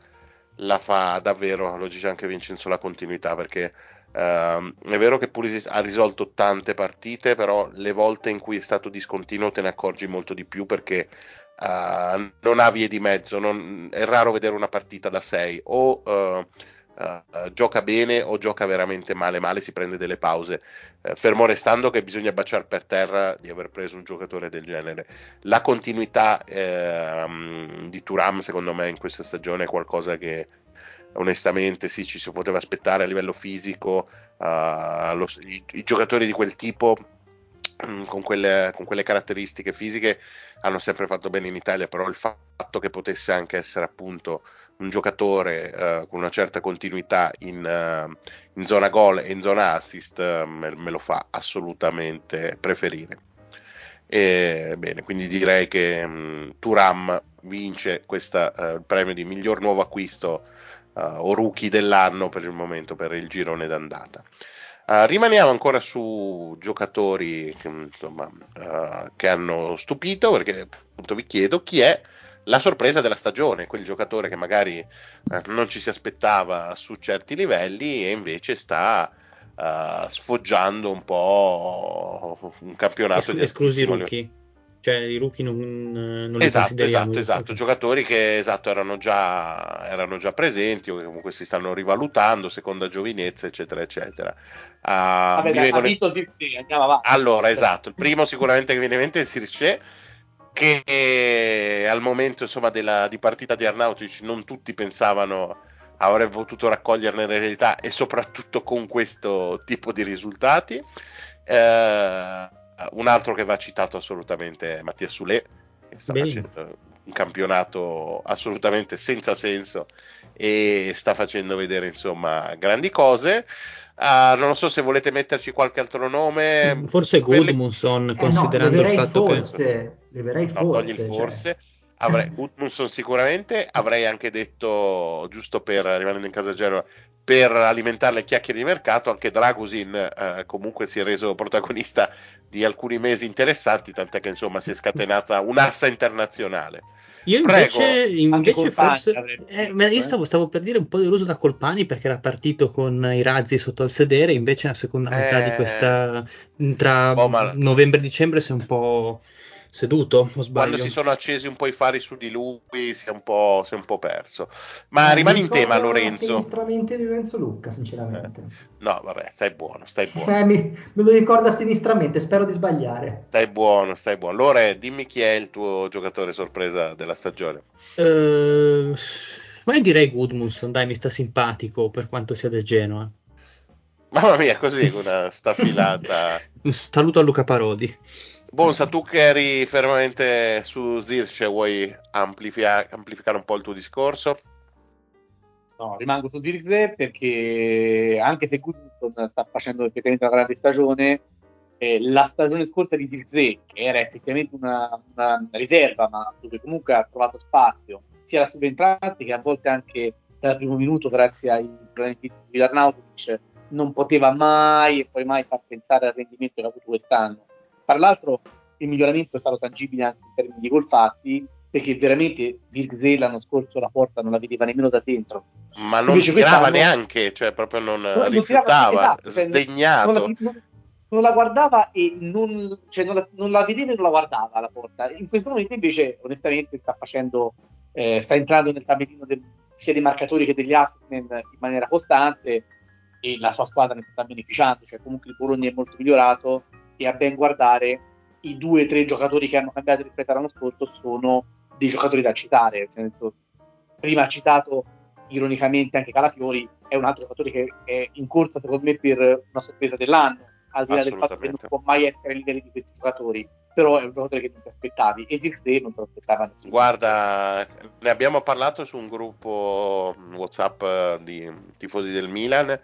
la fa davvero, lo dice anche Vincenzo, la continuità, perché ehm, è vero che Pulisic ha risolto tante partite, però le volte in cui è stato discontinuo te ne accorgi molto di più perché eh, non ha vie di mezzo, non- è raro vedere una partita da 6 o eh, eh, gioca bene o gioca veramente male, male si prende delle pause. Eh, fermo restando che bisogna baciare per terra di aver preso un giocatore del genere. La continuità ehm, di Turam, secondo me, in questa stagione è qualcosa che onestamente sì, ci si poteva aspettare a livello fisico. eh, lo- i, i giocatori di quel tipo, con quelle, con quelle caratteristiche fisiche, hanno sempre fatto bene in Italia, però il fatto che potesse anche essere appunto un giocatore eh, con una certa continuità in, eh, in zona gol e in zona assist eh, me, me lo fa assolutamente preferire. E, bene, quindi direi che mh, Turam vince questo premio di miglior nuovo acquisto eh, o rookie dell'anno per il momento per il girone d'andata. Uh, rimaniamo ancora su giocatori che, insomma, uh, che hanno stupito perché appunto vi chiedo chi è la sorpresa della stagione, quel giocatore che magari eh, non ci si aspettava su certi livelli e invece sta eh, sfoggiando un po' un campionato Esclu- di esclusi rookie. Cioè i rookie non, non li Esatto, consideriamo. esatto, esatto, Ok. giocatori che esatto, erano, già, erano già presenti o che comunque si stanno rivalutando, seconda giovinezza, eccetera, eccetera. Ah, Vabbè, mi dai, vengono- vinto Zirkzee, andiamo avanti. allora, esatto, il primo sicuramente che viene in mente è Sirce, che al momento insomma, della, di partita di Arnautovic non tutti pensavano avrebbe potuto raccoglierne l'eredità e soprattutto con questo tipo di risultati. Eh, un altro che va citato assolutamente è Mattia Sule, che sta Bene. facendo un campionato assolutamente senza senso e sta facendo vedere insomma grandi cose. Uh, non so se volete metterci qualche altro nome. Forse Goodmunson, eh considerando no, il fatto forse, che. Leverei forse. No, togli il forse. Cioè. Avrei, Gudmundsson sicuramente, avrei anche detto, giusto per rimanendo in casa Genova, per alimentare le chiacchiere di mercato, anche Dragusin eh, comunque si è reso protagonista di alcuni mesi interessanti, tant'è che insomma si è scatenata un'assa internazionale. Io invece, invece forse eh, io eh. stavo, stavo, per dire un po' deluso da Colpani perché era partito con i razzi sotto al sedere, invece nella seconda metà di questa tra oh, ma... novembre e dicembre si è un po' seduto, o sbaglio? Quando si sono accesi un po' i fari su di lui si è un po', si è un po perso. Ma eh, rimane in tema Lorenzo. Sinistramente di Lorenzo Lucca, sinceramente. Eh. No, vabbè, stai buono, stai buono. Eh, mi, me lo ricorda sinistramente, spero di sbagliare. Stai buono, stai buono. Lore, dimmi chi è il tuo giocatore sorpresa della stagione. Uh, ma io direi Goodmunson, dai, mi sta simpatico per quanto sia del Genoa. Mamma mia, così una stafilata. un saluto a Luca Parodi. Bonsa, tu che eri fermamente su Zirce, vuoi amplifica- amplificare un po' il tuo discorso? No, rimango su Zirce perché anche se Goodson sta facendo effettivamente una grande stagione, eh, la stagione scorsa di Zirze, che era effettivamente una, una, riserva, ma dove comunque ha trovato spazio, sia la subentrante che a volte anche dal primo minuto, grazie ai problemi di Arnautovic, non poteva mai e poi mai far pensare al rendimento che ha avuto quest'anno tra l'altro il miglioramento è stato tangibile anche in termini di gol fatti, perché veramente Zirkzee l'anno scorso la porta non la vedeva nemmeno da dentro. Ma non Invece tirava neanche, cioè proprio non, non rifiutava, esatto, cioè, sdegnato. Non la, non, non la, guardava e non, cioè non, la, non, la, vedeva e non la guardava la porta. In questo momento invece onestamente sta facendo, eh, sta entrando nel tabellino del, sia dei marcatori che degli assist in maniera costante e la sua squadra ne sta beneficiando, cioè comunque il Bologna è molto migliorato e a ben guardare i due o tre giocatori che hanno cambiato rispetto all'anno scorso sono dei giocatori da citare. Nel senso, prima ha citato ironicamente anche Calafiori, è un altro giocatore che è in corsa secondo me per una sorpresa dell'anno, al di là del fatto che non può mai essere ai livelli di questi giocatori, però è un giocatore che non ti aspettavi e Zirkzee non te lo aspettava nessuno. Guarda, ne abbiamo parlato su un gruppo WhatsApp di tifosi del Milan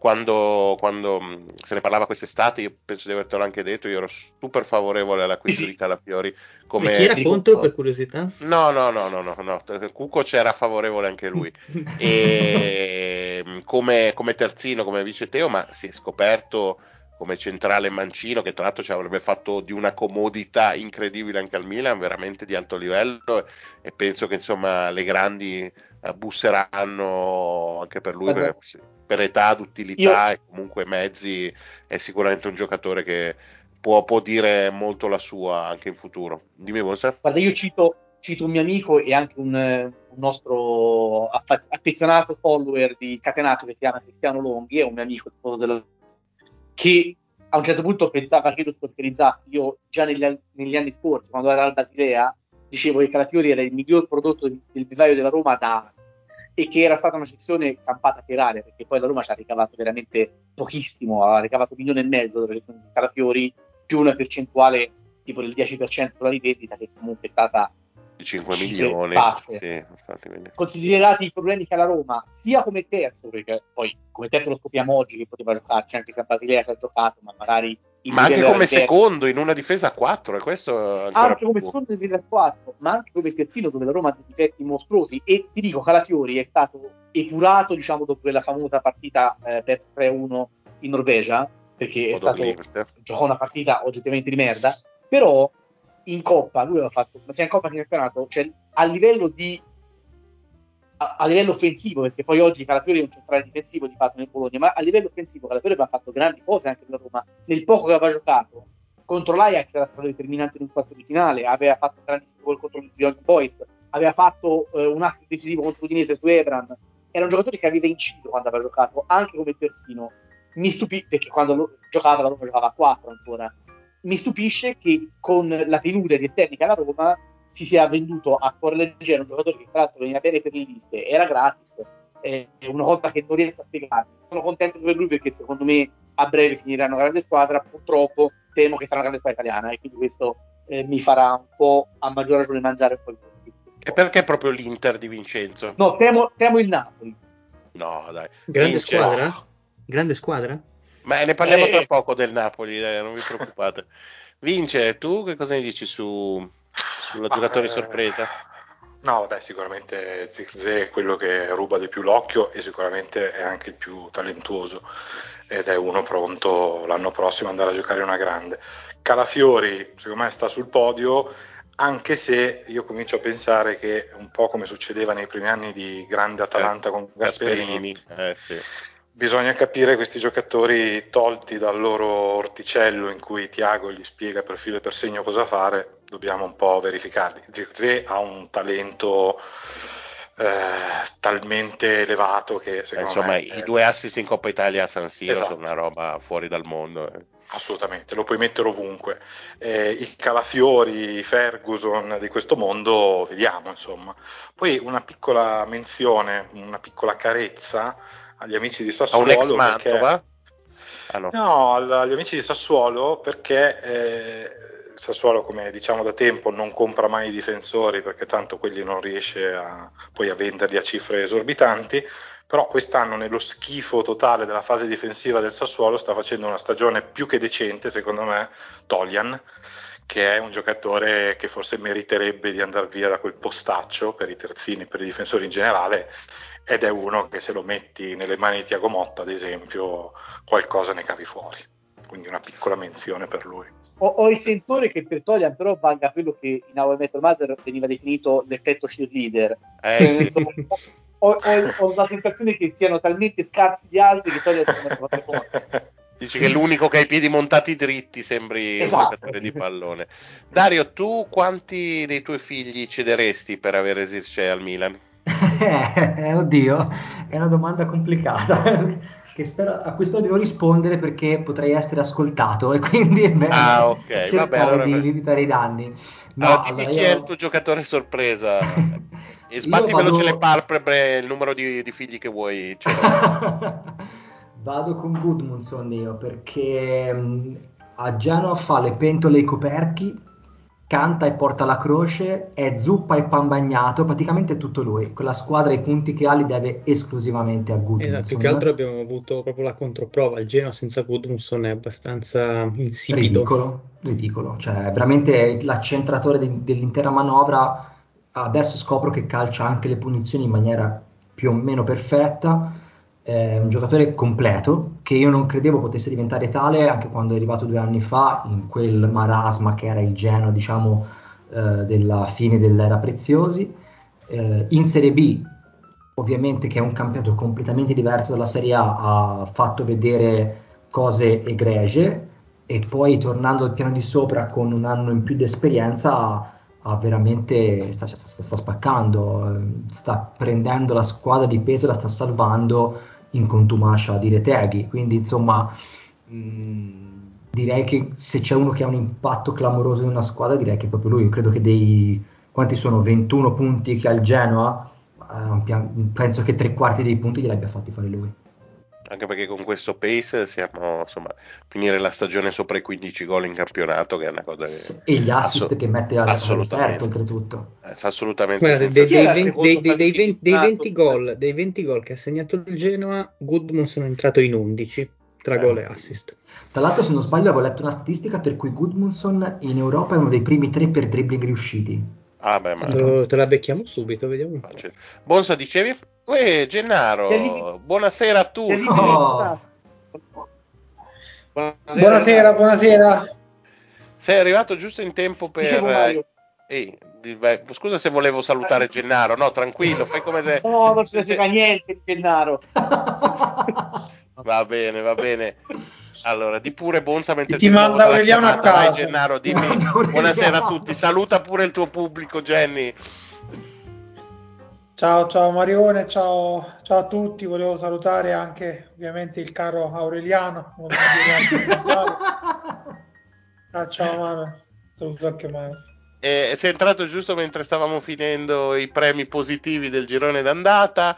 quando, quando, mm, se ne parlava quest'estate, io penso di avertelo anche detto, io ero super favorevole all'acquisto di Calafiori. Come... E chi era contro per curiosità? No, no, no, no, no, no. Cucco c'era favorevole anche lui. e, mm, come, come terzino, come vice Teo, ma si è scoperto come centrale mancino che tra l'altro ci avrebbe fatto di una comodità incredibile anche al Milan, veramente di alto livello e penso che insomma le grandi busseranno anche per lui per, per, età, d'utilità Io... e comunque mezzi è sicuramente un giocatore che può, può, dire molto la sua anche in futuro. Dimmi Bonsa. Guarda, io cito, cito un mio amico e anche un, un nostro affezionato follower di Catenato che si chiama Cristiano Longhi, è un mio amico della che a un certo punto pensava che lo sponsorizzassi. Io già negli, negli, anni scorsi, quando era al Basilea, dicevo che Calafiori era il miglior prodotto del vivaio della Roma da e che era stata una cessione campata per aria, perché poi la Roma ci ha ricavato veramente pochissimo, ha ricavato un milione e mezzo dalla cessione di Calafiori, più una percentuale tipo del 10% della rivendita, che comunque è stata 5 milioni. Sì, infatti, Considerati i problemi che ha la Roma, sia come terzo, perché poi come terzo lo scopriamo oggi che poteva giocarci anche se Basilea che ha giocato, ma magari ma anche come secondo in una difesa a 4 e questo anche come secondo in difesa a 4 ma anche come terzino dove la Roma ha dei difetti mostruosi. E ti dico Calafiori è stato epurato diciamo dopo quella famosa partita eh, persa 3-1 in Norvegia perché è stato, giocò una partita oggettivamente di merda. Però in Coppa lui aveva fatto, sia in Coppa che in campionato, cioè a livello di a, a, livello offensivo, perché poi oggi Calafiori è un centrale difensivo di fatto nel Bologna, ma a livello offensivo Calafiori aveva fatto grandi cose anche per la Roma, nel poco che aveva giocato contro l'Ajax era stato determinante in un quarto di finale, aveva fatto grandissimo gol contro il Young Boys, aveva fatto eh, un assist decisivo contro l'Udinese su Ebran, era un giocatore che aveva inciso quando aveva giocato, anche come terzino. Mi stupì perché quando giocava la Roma giocava a 4 ancora, mi stupisce che con la penuria di esterni che ha la Roma si sia venduto a cuore leggero un giocatore che tra l'altro veniva bene per le liste, era gratis è una cosa che non riesco a spiegare. Sono contento per lui perché secondo me a breve finirà una grande squadra, purtroppo temo che sarà una grande squadra italiana e quindi questo eh, mi farà un po' a maggior ragione mangiare un po' di E perché proprio l'Inter di Vincenzo? No, temo, temo il Napoli. No, dai. Grande Vince. squadra? Grande squadra? Ma ne parliamo eh. tra poco del Napoli, dai, non vi preoccupate. Vince, tu che cosa ne dici su, sulla giocatore eh, sorpresa? No, beh, sicuramente Zirze è quello che ruba di più l'occhio e sicuramente è anche il più talentuoso ed è uno pronto l'anno prossimo ad andare a giocare una grande. Calafiori, secondo me, sta sul podio, anche se io comincio a pensare che un po' come succedeva nei primi anni di grande Atalanta eh, con Gasperini, Gasperini eh, sì bisogna capire questi giocatori tolti dal loro orticello in cui Tiago gli spiega per filo e per segno cosa fare, dobbiamo un po' verificarli. Zirze ha un talento eh, talmente elevato che insomma me, i due assist in Coppa Italia a San Siro esatto. sono una roba fuori dal mondo. Eh. Assolutamente, lo puoi mettere ovunque. Eh, I calafiori, i Ferguson di questo mondo, vediamo insomma. Poi una piccola menzione, una piccola carezza agli amici di Sassuolo. A un ex Mantova? Ah, no. no, agli amici di Sassuolo perché eh, Sassuolo, come diciamo da tempo, non compra mai i difensori perché tanto quelli non riesce a, poi a venderli a cifre esorbitanti. Però quest'anno, nello schifo totale della fase difensiva del Sassuolo, sta facendo una stagione più che decente, secondo me, Tolian, che è un giocatore che forse meriterebbe di andare via da quel postaccio per i terzini, per i difensori in generale, ed è uno che se lo metti nelle mani di Tiago Motta, ad esempio, qualcosa ne cavi fuori. Quindi una piccola menzione per lui. Ho, ho il sentore che per Tolian però valga quello che in Our Metal Mother veniva definito l'effetto cheerleader. Eh, cioè, sì. insomma, ho, ho, ho, la sensazione che siano talmente scarsi gli altri che Tolian si mette a forte. Dici che l'unico che ha i piedi montati dritti sembri esatto. un giocatore di pallone. Dario, tu quanti dei tuoi figli cederesti per avere Zirce al Milan? Eh, oddio, è una domanda complicata spero, a cui spero di non rispondere perché potrei essere ascoltato e quindi è bene ah, okay. Vabbè, allora... di limitare i danni. No, allora, allora io... chi è il tuo giocatore sorpresa? e sbatti vado... veloce le palpebre il numero di, di figli che vuoi. Cioè... vado con Goodmanson io perché a Genova fa le pentole e i coperchi canta e porta la croce, è zuppa e pan bagnato, praticamente è tutto lui. Quella squadra i punti che ha li deve esclusivamente a Gudmundsson. Esatto, più che altro abbiamo avuto proprio la controprova, il Genoa senza Gudmundsson è abbastanza insipido. Ridicolo, ridicolo, cioè veramente l'accentratore de- dell'intera manovra, adesso scopro che calcia anche le punizioni in maniera più o meno perfetta, è un giocatore completo che io non credevo potesse diventare tale anche quando è arrivato due anni fa in quel marasma che era il Genoa diciamo eh, della fine dell'era Preziosi. Eh, in Serie B ovviamente che è un campionato completamente diverso dalla Serie A ha fatto vedere cose egregie e poi tornando al piano di sopra con un anno in più di esperienza ha veramente sta, sta, sta, spaccando, eh, sta prendendo la squadra di peso la sta salvando in contumacia di Reteghi. Quindi, insomma, mh, mm, direi che se c'è uno che ha un impatto clamoroso in una squadra, direi che è proprio lui. Io credo che dei quanti sono 21 punti che ha il Genoa, eh, penso che tre quarti dei punti glieli abbia fatti fare lui anche perché con questo pace siamo insomma finire la stagione sopra i 15 gol in campionato che è una cosa che e gli assist asso- che mette all'offerta oltretutto. Eh, assolutamente Guarda, dei, dei, dei, dei, 20, dei 20 gol dei 20 gol che ha segnato il Genoa Goodmanson è entrato in 11 tra eh. gol e assist. Tra l'altro se non sbaglio avevo letto una statistica per cui Goodmanson in Europa è uno dei primi tre per dribbling riusciti Ah, beh, ma... Te la becchiamo subito, vediamo un po'. Bonsa, dicevi? Uè, Gennaro, buonasera a tutti. Oh. Buonasera, buonasera, buonasera. Sei arrivato giusto in tempo per... Ehi, scusa se volevo salutare Gennaro, no, tranquillo, fai come se... No, non ce ne frega niente Gennaro. va bene, va bene. Allora, di pure Bonsa mentre ti, ti manda Aureliano a casa. Vai, Gennaro, dimmi. Buonasera a tutti, saluta pure il tuo pubblico, Jenny. Ciao, ciao Marione, ciao, ciao a tutti. Volevo salutare anche ovviamente il caro Aureliano. ah, ciao Mano, saluto anche Mano. Eh, sei entrato giusto mentre stavamo finendo i premi positivi del girone d'andata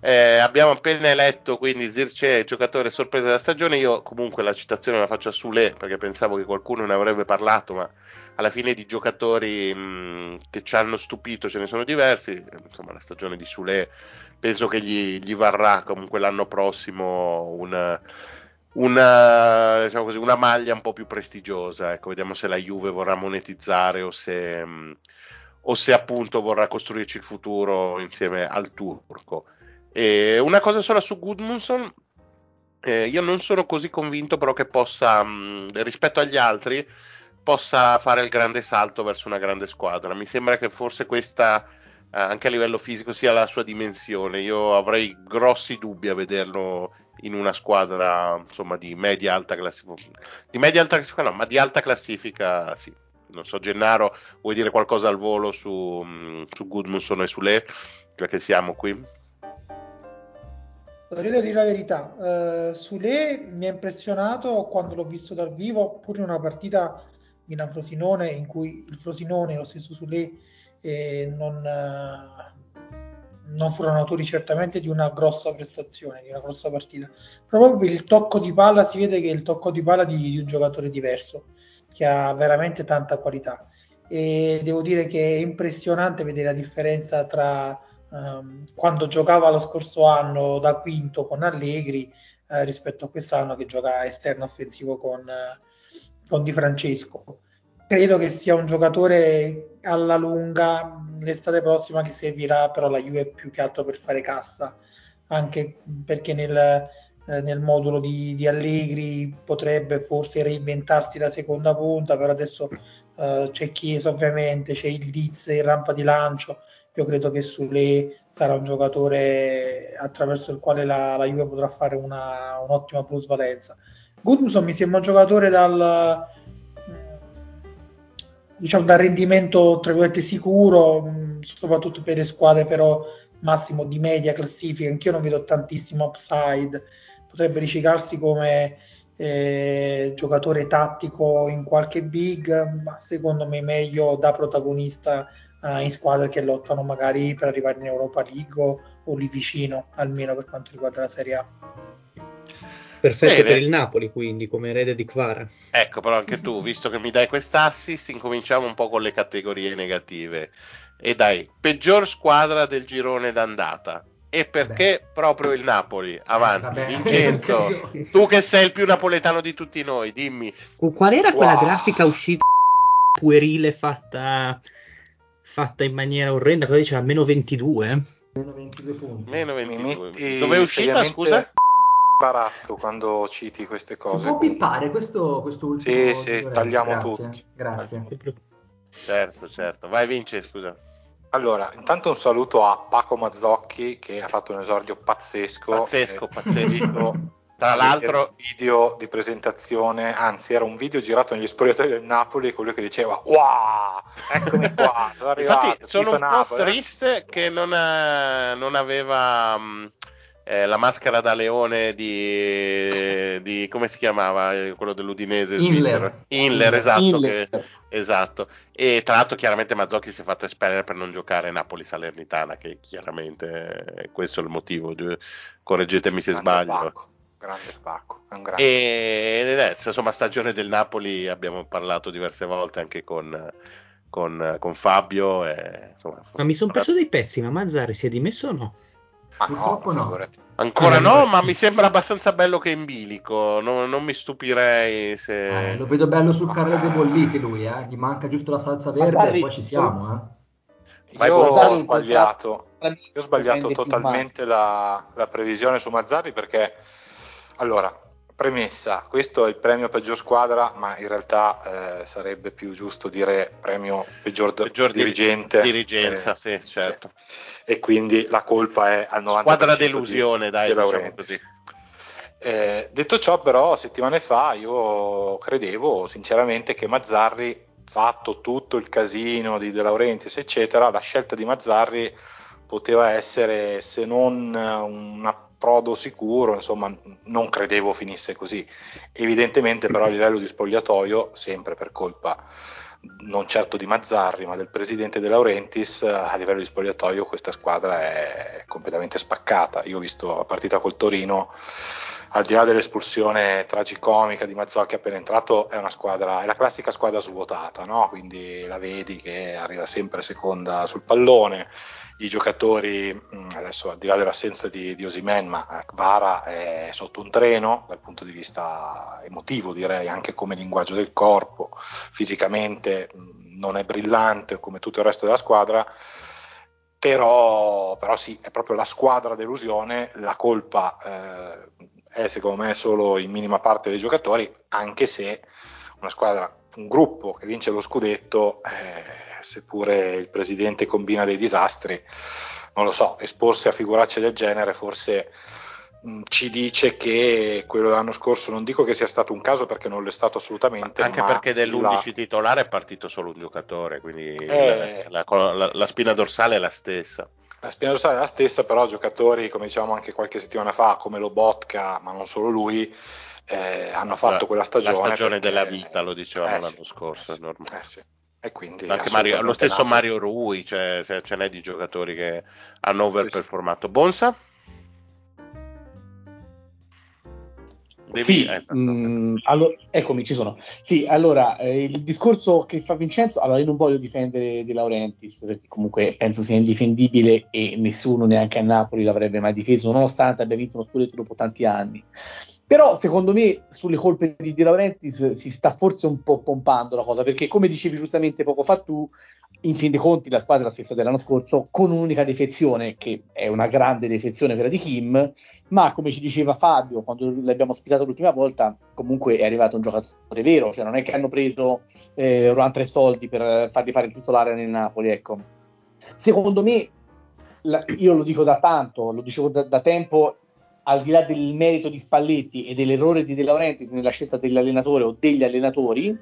Eh, abbiamo appena eletto quindi Zirce giocatore sorpresa della stagione. Io comunque la citazione la faccio a Sule perché pensavo che qualcuno ne avrebbe parlato, ma alla fine di giocatori mh, che ci hanno stupito ce ne sono diversi. Insomma, la stagione di Sule penso che gli, gli varrà comunque l'anno prossimo una, una, diciamo così, una, maglia un po' più prestigiosa. Ecco, vediamo se la Juve vorrà monetizzare o se, mh, o se appunto vorrà costruirci il futuro insieme al turco. E una cosa sola su Gudmundsson, eh, io non sono così convinto però che possa, mh, rispetto agli altri, possa fare il grande salto verso una grande squadra. Mi sembra che forse questa, eh, anche a livello fisico, sia la sua dimensione. Io avrei grossi dubbi a vederlo in una squadra insomma di media alta classifica, di media alta classifica no, ma di alta classifica sì. Non so, Gennaro, vuoi dire qualcosa al volo su, su Gudmundsson e su Le, già che siamo qui? Devo dire la verità, uh, Sule mi ha impressionato quando l'ho visto dal vivo, pure in una partita Milan-Frosinone in cui il Frosinone e lo stesso Sule eh, non, uh, non, furono autori certamente di una grossa prestazione, di una grossa partita. Proprio per il tocco di palla si vede che è il tocco di palla di, di un giocatore diverso, che ha veramente tanta qualità. E devo dire che è impressionante vedere la differenza tra um, quando giocava lo scorso anno da quinto con Allegri uh, rispetto a quest'anno che gioca esterno offensivo con, uh, con Di Francesco. Credo che sia un giocatore alla lunga l'estate prossima che servirà però la Juve più che altro per fare cassa, anche perché nel, eh, nel modulo di, di, Allegri potrebbe forse reinventarsi la seconda punta, però adesso eh, c'è Chiesa ovviamente, c'è il Diz in rampa di lancio, io credo che Sule sarà un giocatore attraverso il quale la, la Juve potrà fare una, un'ottima plusvalenza. Gudmundsson mi sembra un giocatore dal diciamo dal rendimento tra virgolette sicuro soprattutto per le squadre però massimo di media classifica anch'io non vedo tantissimo upside potrebbe riciclarsi come eh, giocatore tattico in qualche big ma secondo me meglio da protagonista uh, in squadre che lottano magari per arrivare in Europa League o, o lì vicino, almeno per quanto riguarda la Serie A. Perfetto Bene. per il Napoli, quindi, come erede di Kvara. Ecco, però anche tu, visto che mi dai quest'assist, incominciamo un po' con le categorie negative. E dai, peggior squadra del girone d'andata. E perché Beh. proprio il Napoli? Avanti, Vabbè. Vincenzo, tu che sei il più napoletano di tutti noi, dimmi. Qual era quella wow. grafica uscita puerile fatta fatta in maniera orrenda, cosa diceva? Meno 22? Meno 22 punti. Meno 22. Dove è uscita, scusa? Imbarazzo quando citi queste cose. Si può pippare questo, questo ultimo? Sì, sì, tagliamo Grazie. tutti. Grazie. Certo, certo. Vai Vince, scusa. Allora, intanto un saluto a Paco Mazzocchi che ha fatto un esordio pazzesco. Pazzesco, eh, pazzesco. Tra l'altro, video di presentazione, anzi, era un video girato negli spogliatoi del Napoli, quello che diceva: Wow, eccomi qua. Sono arrivato, Infatti, sono un Napoli, po' eh. triste che non, ha, non aveva. Mh, eh, la maschera da leone di, di, come si chiamava eh, quello dell'Udinese Inler, Inler esatto, Inler. Che, esatto e tra l'altro chiaramente Mazzocchi si è fatto espellere per non giocare Napoli-Salernitana che chiaramente questo è il motivo correggetemi se sbaglio Paco grande Paco. È un grande. E adesso, insomma, stagione del Napoli abbiamo parlato diverse volte anche con, con, con Fabio. E, insomma, ma mi sono perso dei pezzi, ma Mazzari si è dimesso o no? Ah, no, no. Ancora no, ma mi sembra abbastanza bello che è in bilico. Non, non mi stupirei se. Eh, lo vedo bello sul carro dei bolliti lui, eh. gli manca giusto la salsa verde e poi ci siamo. Eh. Io ho sbagliato, io ho sbagliato totalmente la, la, previsione su Mazzari perché allora, premessa, questo è il premio peggior squadra, ma in realtà eh, sarebbe più giusto dire premio peggior, peggior dirigente. Dirigenza, eh, sì, certo. Sì. E quindi la colpa è al 90%. Squadra delusione, di, dai, di diciamo così. Eh, detto ciò, però, settimane fa io credevo sinceramente che Mazzarri, fatto tutto il casino di De Laurentiis, eccetera, la scelta di Mazzarri poteva essere se non una approdo sicuro, insomma non credevo finisse così. Evidentemente però a livello di spogliatoio, sempre per colpa non certo di Mazzarri, ma del presidente De Laurentiis, a livello di spogliatoio questa squadra è completamente spaccata. Io ho visto la partita col Torino, al di là dell'espulsione tragicomica di Mazzocchi appena entrato, è una squadra, è la classica squadra svuotata, no? quindi la vedi che arriva sempre seconda sul pallone, i giocatori, mm, adesso al di là dell'assenza di, di Osimen, ma Vara è sotto un treno dal punto di vista emotivo, direi, anche come linguaggio del corpo, fisicamente mm, non è brillante come tutto il resto della squadra. Però, però sì, è proprio la squadra delusione, la colpa eh, è secondo me solo in minima parte dei giocatori, anche se una squadra, un gruppo che vince lo scudetto, eh, seppure il presidente combina dei disastri, non lo so, esporsi a figuracce del genere forse mh, ci dice che quello dell'anno scorso non dico che sia stato un caso perché non lo è stato assolutamente. Anche perché dell'11 la... titolare è partito solo un giocatore, quindi eh... la, la, la spina dorsale è la stessa. La spina dorsale è la stessa, però giocatori, come dicevamo anche qualche settimana fa, come Lobotka, ma non solo lui, eh, hanno fatto la, quella stagione. La stagione perché, della vita, lo dicevamo eh, l'anno scorso, eh, è Eh sì. E quindi anche Mario, lo stesso nato. Mario Rui, cioè, ce n'è di giocatori che hanno overperformato. Sì, sì. Bonsa? Devi... Sì, esatto, mh, mm, allora, eccomi, ci sono. Sì, allora, eh, il discorso che fa Vincenzo, allora io non voglio difendere De Laurentiis, perché comunque penso sia indifendibile e nessuno neanche a Napoli l'avrebbe mai difeso, nonostante abbia vinto uno scudetto dopo tanti anni. Però secondo me sulle colpe di De Laurentiis si sta forse un po' pompando la cosa, perché come dicevi giustamente poco fa tu, in fin dei conti la squadra è la stessa dell'anno scorso, con un'unica defezione, che è una grande defezione quella di Kim, ma come ci diceva Fabio quando l'abbiamo ospitato l'ultima volta, comunque è arrivato un giocatore vero, cioè non è che hanno preso eh, Rohan tre soldi per fargli fare il titolare nel Napoli, ecco. Secondo me, la, io lo dico da tanto, lo dicevo da, da tempo, al di là del merito di Spalletti e dell'errore di De Laurentiis nella scelta dell'allenatore o degli allenatori,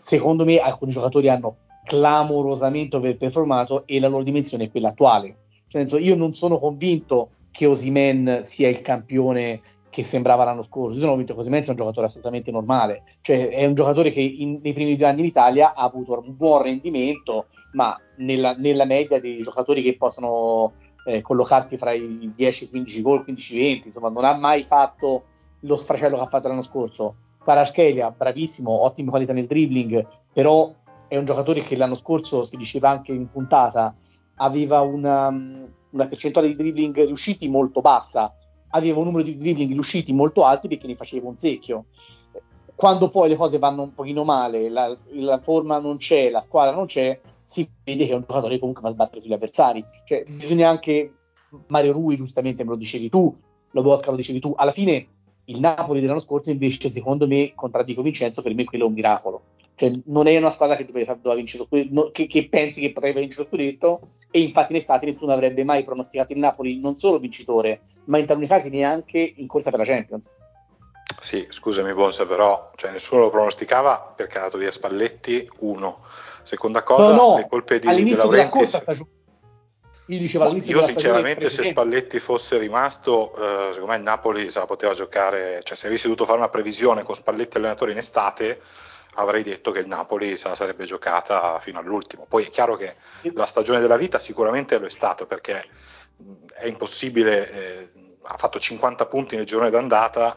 secondo me alcuni giocatori hanno clamorosamente overperformato e la loro dimensione è quella attuale. Cioè, io non sono convinto che Osimen sia il campione che sembrava l'anno scorso. Io sono convinto che Osimen sia un giocatore assolutamente normale, cioè è un giocatore che in, nei primi due anni in Italia ha avuto un buon rendimento, ma nella, nella media dei giocatori che possono eh, collocarsi fra i 10-15 gol, 15-20, insomma non ha mai fatto lo sfracello che ha fatto l'anno scorso. Paraschelia, bravissimo, ottime qualità nel dribbling, però è un giocatore che l'anno scorso, si diceva anche in puntata, aveva una, una percentuale di dribbling riusciti molto bassa, aveva un numero di dribbling riusciti molto alti perché ne faceva un secchio. Quando poi le cose vanno un pochino male, la, la forma non c'è, la squadra non c'è, si vede che è un giocatore che comunque va a sbattere sugli avversari. Cioè, bisogna anche Mario Rui, giustamente me lo dicevi tu, lo Vodka lo dicevi tu. Alla fine il Napoli dell'anno scorso invece, secondo me, contraddico Vincenzo, per me quello è un miracolo. Cioè, non è una squadra che doveva, doveva vincere lo scudetto, che, che, pensi che potrebbe vincere lo scudetto, e infatti in estate nessuno avrebbe mai pronosticato il Napoli non solo vincitore, ma in taluni casi neanche in corsa per la Champions. Sì, scusami Bonsa, però cioè, nessuno lo pronosticava perché è andato via Spalletti, uno. Seconda cosa, no, no, le colpe di De Laurentiis. Io, dicevo io sinceramente se Spalletti fosse rimasto, eh, secondo me il Napoli se la poteva giocare, cioè se avessi dovuto fare una previsione con Spalletti allenatore in estate, avrei detto che il Napoli se la sarebbe giocata fino all'ultimo. Poi è chiaro che la stagione della vita sicuramente lo è stato perché è impossibile, eh, ha fatto 50 punti nel girone d'andata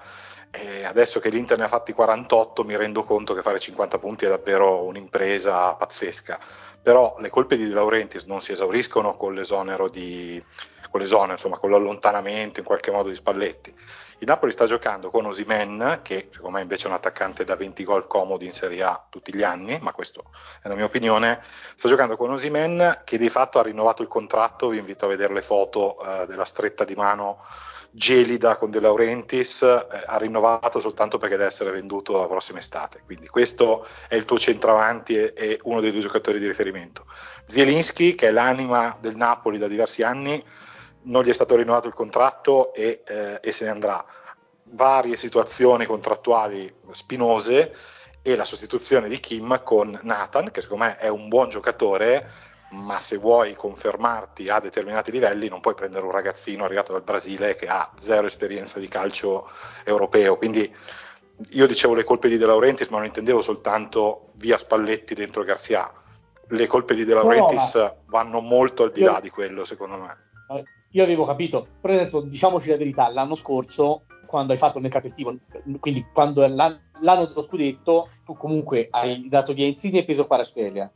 e adesso che l'Inter ne ha fatti 48 mi rendo conto che fare 50 punti è davvero un'impresa pazzesca. Però le colpe di De Laurentiis non si esauriscono con l'esonero di, con l'esonero, insomma, con l'allontanamento in qualche modo di Spalletti. Il Napoli sta giocando con Osimen, che secondo me invece è un attaccante da 20 gol comodi in Serie A tutti gli anni, ma questa è la mia opinione. Sta giocando con Osimen, che di fatto ha rinnovato il contratto. Vi invito a vedere le foto eh, della stretta di mano gelida con De Laurentiis, eh, ha rinnovato soltanto perché deve essere venduto la prossima estate. Quindi questo è il tuo centravanti e, e uno dei due giocatori di riferimento. Zielinski, che è l'anima del Napoli da diversi anni, non gli è stato rinnovato il contratto e, eh, e se ne andrà. Varie situazioni contrattuali spinose e la sostituzione di Kim con Nathan, che secondo me è un buon giocatore, ma se vuoi confermarti a determinati livelli non puoi prendere un ragazzino arrivato dal Brasile che ha zero esperienza di calcio europeo. Quindi io dicevo le colpe di De Laurentiis, ma non intendevo soltanto via Spalletti dentro Garcia. Le colpe di De Laurentiis no, no, vanno molto al di là di quello, secondo me. Io avevo capito, però adesso diciamoci la verità, l'anno scorso, quando hai fatto il mercato estivo, quindi quando l'anno, l'anno dello scudetto, tu comunque hai dato via Insigne e peso Quarasfelia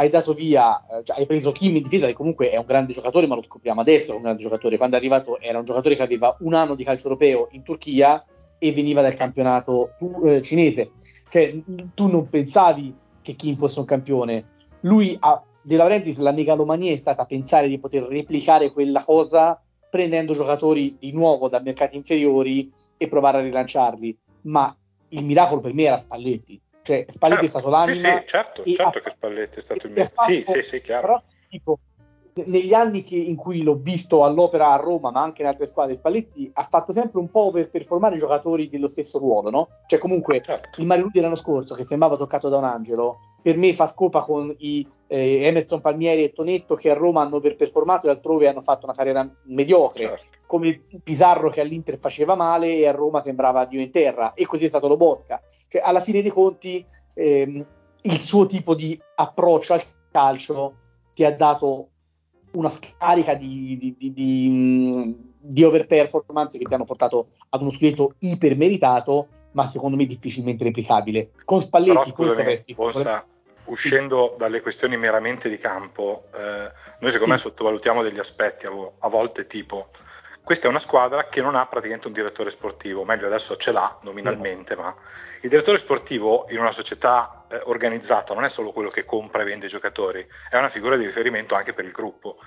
hai dato via, eh, cioè hai preso Kim in difesa che comunque è un grande giocatore, ma lo scopriamo adesso, è un grande giocatore. Quando è arrivato era un giocatore che aveva un anno di calcio europeo in Turchia e veniva dal campionato eh, cinese. Cioè, tu non pensavi che Kim fosse un campione. Lui ha, De Laurentiis, la megalomania è stata pensare di poter replicare quella cosa prendendo giocatori di nuovo da mercati inferiori e provare a rilanciarli. Ma il miracolo per me era Spalletti cioè, Spalletti certo, è stato l'anima. Sì, sì certo, certo ha, che Spalletti è stato il mio. Sì, sì, sì, chiaro. Però, tipo, negli anni che, in cui l'ho visto all'opera a Roma, ma anche in altre squadre, Spalletti ha fatto sempre un po' per performare i giocatori dello stesso ruolo, no? Cioè, comunque, certo. il Mario dell'anno scorso, che sembrava toccato da un angelo, per me fa scopa con i eh, Emerson Palmieri e Tonetto che a Roma hanno performato e altrove hanno fatto una carriera mediocre, certo. come Pizarro che all'Inter faceva male e a Roma sembrava Dio in terra, e così è stato Lobotka. Cioè, alla fine dei conti, ehm, il suo tipo di approccio al calcio ti ha dato una scarica di, di, di, di, di overperformance che ti hanno portato ad uno scudetto ipermeritato ma secondo me difficilmente replicabile. Con Spalletti Però, scusami, avresti... Uscendo dalle questioni meramente di campo, eh, noi secondo me sottovalutiamo degli aspetti a, volte tipo questa è una squadra che non ha praticamente un direttore sportivo, meglio adesso ce l'ha nominalmente, sì. ma il direttore sportivo in una società eh, organizzata non è solo quello che compra e vende i giocatori, è una figura di riferimento anche per il gruppo.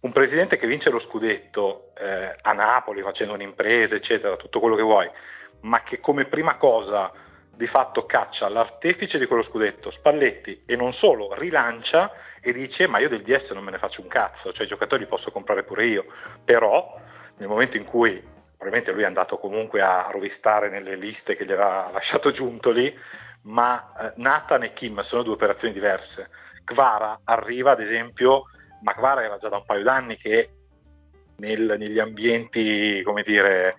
Un presidente che vince lo scudetto eh, a Napoli facendo un'impresa, eccetera, tutto quello che vuoi, ma che come prima cosa di fatto caccia l'artefice di quello scudetto, Spalletti, e non solo, rilancia e dice ma io del DS non me ne faccio un cazzo, cioè i giocatori li posso comprare pure io, però nel momento in cui probabilmente lui è andato comunque a rovistare nelle liste che gli aveva lasciato Giuntoli, ma eh, Nathan e Kim sono due operazioni diverse. Kvara arriva ad esempio, ma Kvara era già da un paio d'anni che nel, negli ambienti, come dire,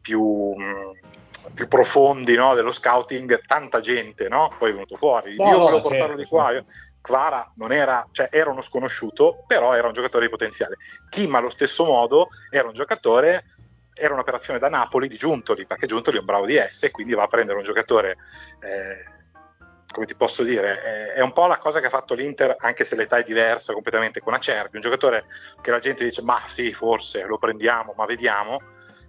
più... Mh, più profondi no, dello scouting, tanta gente no? poi è venuto fuori. No, io volevo certo, portarlo di qua. Io, Kvara non era, cioè era uno sconosciuto, però era un giocatore di potenziale. Kim allo stesso modo era un giocatore, era un'operazione da Napoli di Giuntoli, perché Giuntoli è un bravo DS e quindi va a prendere un giocatore, eh, come ti posso dire, eh, è un po' la cosa che ha fatto l'Inter, anche se l'età è diversa completamente con Acerbi, un giocatore che la gente dice, ma sì, forse lo prendiamo, ma vediamo.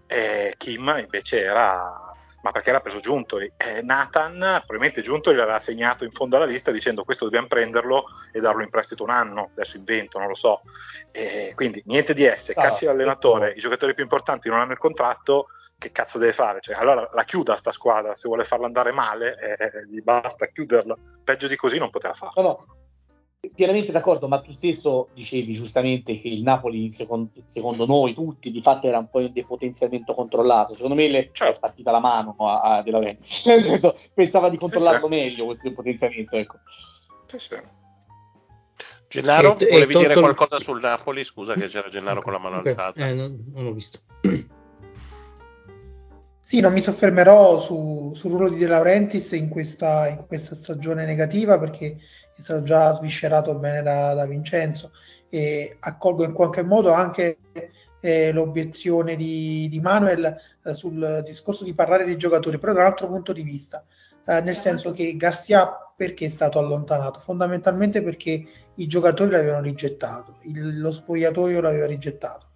Eh, Kim invece era ma perché era preso Giuntoli. Eh, Nathan, probabilmente Giuntoli l'aveva segnato in fondo alla lista dicendo questo dobbiamo prenderlo e darlo in prestito un anno, adesso invento, non lo so. Eh, quindi niente di S, ah, cacci l'allenatore, i giocatori più importanti non hanno il contratto, che cazzo deve fare? Cioè, allora la chiuda sta squadra, se vuole farla andare male, eh, gli basta chiuderla. Peggio di così non poteva fare. No, no, pienamente d'accordo, ma tu stesso dicevi giustamente che il Napoli, secondo, secondo noi tutti, di fatto era un po' un depotenziamento controllato. Secondo me le certo. è partita la mano a, a De Laurentiis. Pensava di controllarlo sì, sì. meglio questo depotenziamento. Ecco. Sì, sì. Gennaro, e, volevi e dire qualcosa sul Napoli? Scusa che c'era Gennaro con la mano okay. alzata. Eh, non, non ho visto. Sì, non mi soffermerò su, sul ruolo di De Laurentiis in questa, in questa stagione negativa perché è stato già sviscerato bene da, da Vincenzo e accolgo in qualche modo anche eh, l'obiezione di, di Manuel eh, sul discorso di parlare dei giocatori, però da un altro punto di vista, eh, nel senso che Garcia perché è stato allontanato? Fondamentalmente perché i giocatori l'avevano rigettato, il, lo spogliatoio l'aveva rigettato.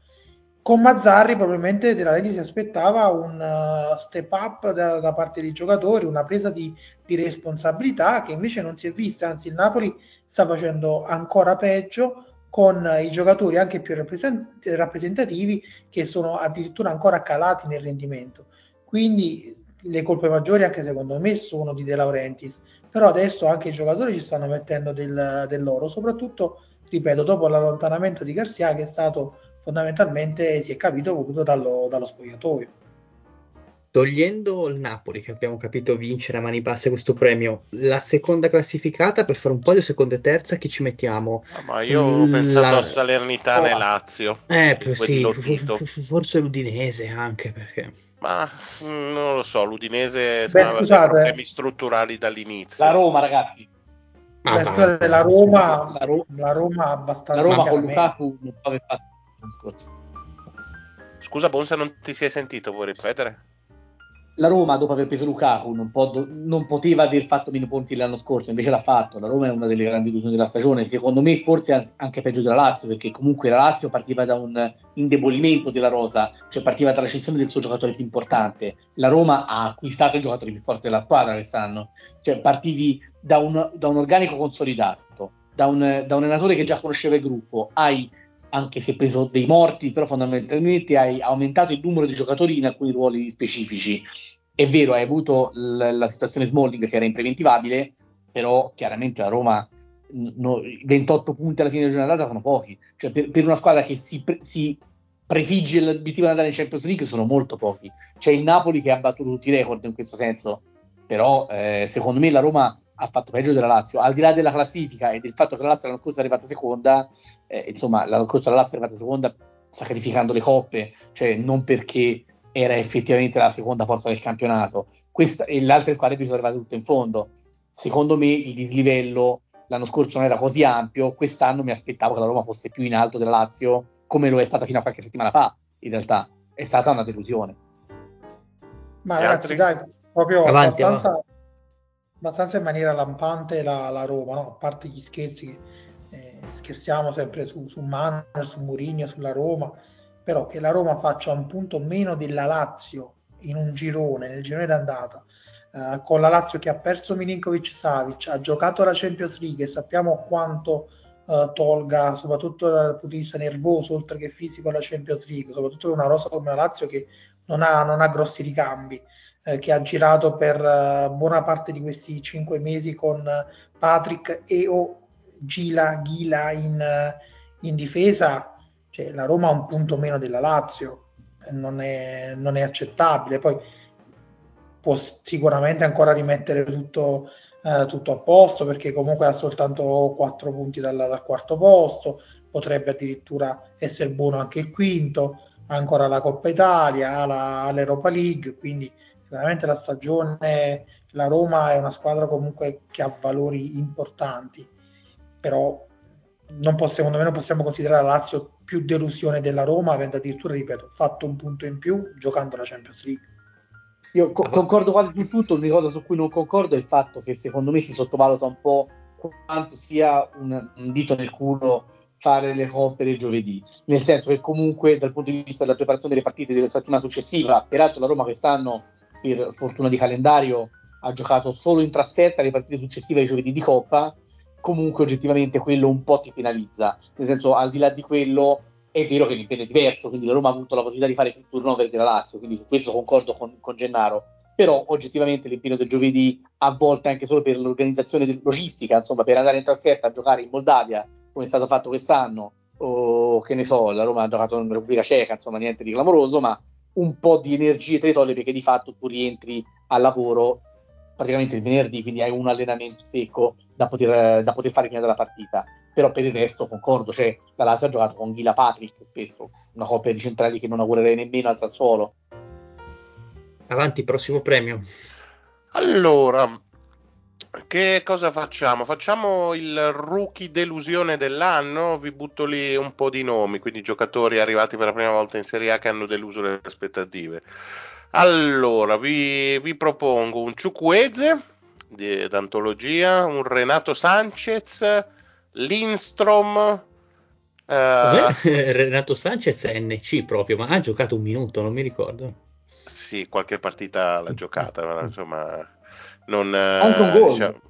Con Mazzarri probabilmente De La Reti si aspettava un uh, step up da, da, parte dei giocatori, una presa di, di, responsabilità che invece non si è vista, anzi il Napoli sta facendo ancora peggio con i giocatori anche più rappresent- rappresentativi che sono addirittura ancora calati nel rendimento. Quindi le colpe maggiori anche secondo me sono di De Laurentiis, però adesso anche i giocatori ci stanno mettendo del, del loro, soprattutto, ripeto, dopo l'allontanamento di Garcia che è stato fondamentalmente si è capito voluto dallo, dallo spogliatoio. togliendo il Napoli, che abbiamo capito vincere a mani basse questo premio, la seconda classificata per fare un po' di seconda e terza, chi ci mettiamo? Ma io ho pensato a Salernitana e Lazio. Eh, sì, forse l'Udinese anche perché. Ma mm, non lo so, l'Udinese sembrava problemi strutturali dall'inizio. La Roma, ragazzi. Ah, Beh, scusate, la Roma, la, Ro- la Roma abbastanza. La Roma con Lukaku non può aver fatto l'anno scorso. Scusa, Bonsa, non ti è sentito, puoi ripetere? la Roma dopo aver preso Lukaku non, po- non, poteva aver fatto meno punti l'anno scorso, invece l'ha fatto. La Roma è una delle grandi illusioni della stagione, secondo me forse anche peggio della Lazio, perché comunque la Lazio partiva da un indebolimento della rosa, cioè partiva dalla cessione del suo giocatore più importante. La Roma ha acquistato il giocatore più forte della squadra quest'anno, cioè partivi da un, da un organico consolidato, da un, da un allenatore che già conosceva il gruppo, hai anche se preso dei morti, però fondamentalmente hai aumentato il numero di giocatori in alcuni ruoli specifici. È vero, hai avuto l- la situazione Smalling che era impreventivabile, però chiaramente la Roma no, 28 punti alla fine della giornata sono pochi. Cioè, per, per una squadra che si, pre- si prefigge l'obiettivo di andare in Champions League sono molto pochi. C'è il Napoli che ha battuto tutti i record in questo senso, però eh, secondo me la Roma ha fatto peggio della Lazio, al di là della classifica e del fatto che la Lazio l'anno scorso è arrivata seconda, eh, insomma l'anno scorso la Lazio è arrivata seconda sacrificando le coppe, cioè non perché era effettivamente la seconda forza del campionato, Questa, e le altre squadre sono arrivate tutte in fondo. Secondo me il dislivello l'anno scorso non era così ampio, quest'anno mi aspettavo che la Roma fosse più in alto della Lazio, come lo è stata fino a qualche settimana fa, in realtà. È stata una delusione. Ma ragazzi, dai, proprio Avanti, abbastanza, avanti abbastanza in maniera lampante la, la Roma, no? a parte gli scherzi eh, scherziamo sempre su, su Manner, su Mourinho, sulla Roma, però che la Roma faccia un punto meno della Lazio in un girone, nel girone d'andata, eh, con la Lazio che ha perso Milinkovic Savic, ha giocato la Champions League e sappiamo quanto eh, tolga, soprattutto dal punto di vista nervoso, oltre che fisico, la Champions League, soprattutto per una rosa come la Lazio che non ha, non ha grossi ricambi eh, che ha girato per uh, buona parte di questi cinque mesi con Patrick e o Gila Ghila in, in difesa, cioè, la Roma ha un punto meno della Lazio, non è, non è accettabile. Poi può sicuramente ancora rimettere tutto, eh, tutto, a posto perché comunque ha soltanto 4 punti dal, dal, quarto posto, potrebbe addirittura essere buono anche il quinto, ha ancora la Coppa Italia, ha l'Europa League, quindi veramente la stagione, la Roma è una squadra comunque che ha valori importanti, però non possiamo, non possiamo considerare la Lazio più delusione della Roma, avendo addirittura, ripeto, fatto un punto in più giocando la Champions League. Io co- concordo quasi su tutto, l'unica cosa su cui non concordo è il fatto che secondo me si sottovaluta un po' quanto sia un, un dito nel culo fare le coppe del giovedì, nel senso che comunque dal punto di vista della preparazione delle partite della settimana successiva, peraltro la Roma quest'anno per fortuna di calendario ha giocato solo in trasferta le partite successive ai giovedì di Coppa, comunque oggettivamente quello un po' ti penalizza, nel senso al di là di quello è vero che l'impegno è diverso, quindi la Roma ha avuto la possibilità di fare più turnover della Lazio, quindi su questo concordo con, con Gennaro, però oggettivamente l'impegno del giovedì a volte anche solo per l'organizzazione logistica, insomma per andare in trasferta a giocare in Moldavia, come è stato fatto quest'anno, o che ne so, la Roma ha giocato in Repubblica Ceca, insomma niente di clamoroso, ma un po' di energie te le toglie perché di fatto tu rientri al lavoro praticamente il venerdì, quindi hai un allenamento secco da poter, da poter fare prima della partita. Però per il resto concordo, cioè la Lazio ha giocato con Ghila Patrick spesso, una coppia di centrali che non augurerei nemmeno al Sassuolo. Avanti, prossimo premio. Allora, che cosa facciamo? Facciamo il rookie delusione dell'anno? Vi butto lì un po' di nomi, quindi giocatori arrivati per la prima volta in Serie A che hanno deluso le aspettative. Allora, vi, vi propongo un Ciucueze d'antologia, un Renato Sanchez, Lindstrom. Uh, Renato Sanchez è NC proprio, ma ha giocato un minuto, non mi ricordo. Sì, qualche partita l'ha giocata, ma insomma non, Anche un gol. Diciamo,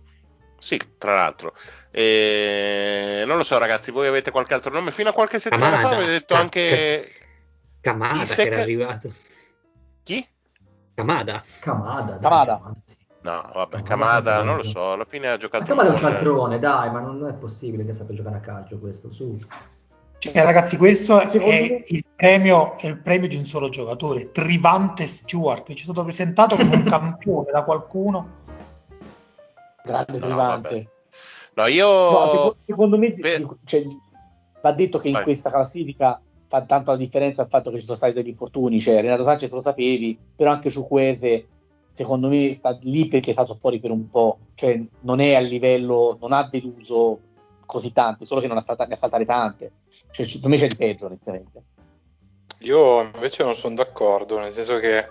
sì, tra l'altro. E, non lo so, ragazzi, voi avete qualche altro nome? Fino a qualche settimana Camada. fa avete detto Ca- anche. Camada Isek... che era arrivato. Chi? Camada. Camada. Dai, Camada. No, vabbè, Camada non lo so, alla fine ha giocato... Ma Camada è un cialtrone, dai, ma non è possibile che sappia giocare a calcio questo, su. Cioè, ragazzi, questo Secondo è me- il, premio, è il premio di un solo giocatore, Trivante Stewart, che ci è stato presentato come un campione da qualcuno. Grande No, Trivante. No, io... No, seco- secondo me Beh. cioè, va detto che in Vai. questa classifica fa tanto la differenza il fatto che ci sono stati degli infortuni. Cioè, Renato Sanchez lo sapevi, però anche Ciuqueze, secondo me, sta lì perché è stato fuori per un po'. Cioè, non è a livello, non ha deluso così tanti, solo che non ha salta- ne ha saltate tante. Cioè, secondo me c'è di peggio, onestamente. Io invece non sono d'accordo, nel senso che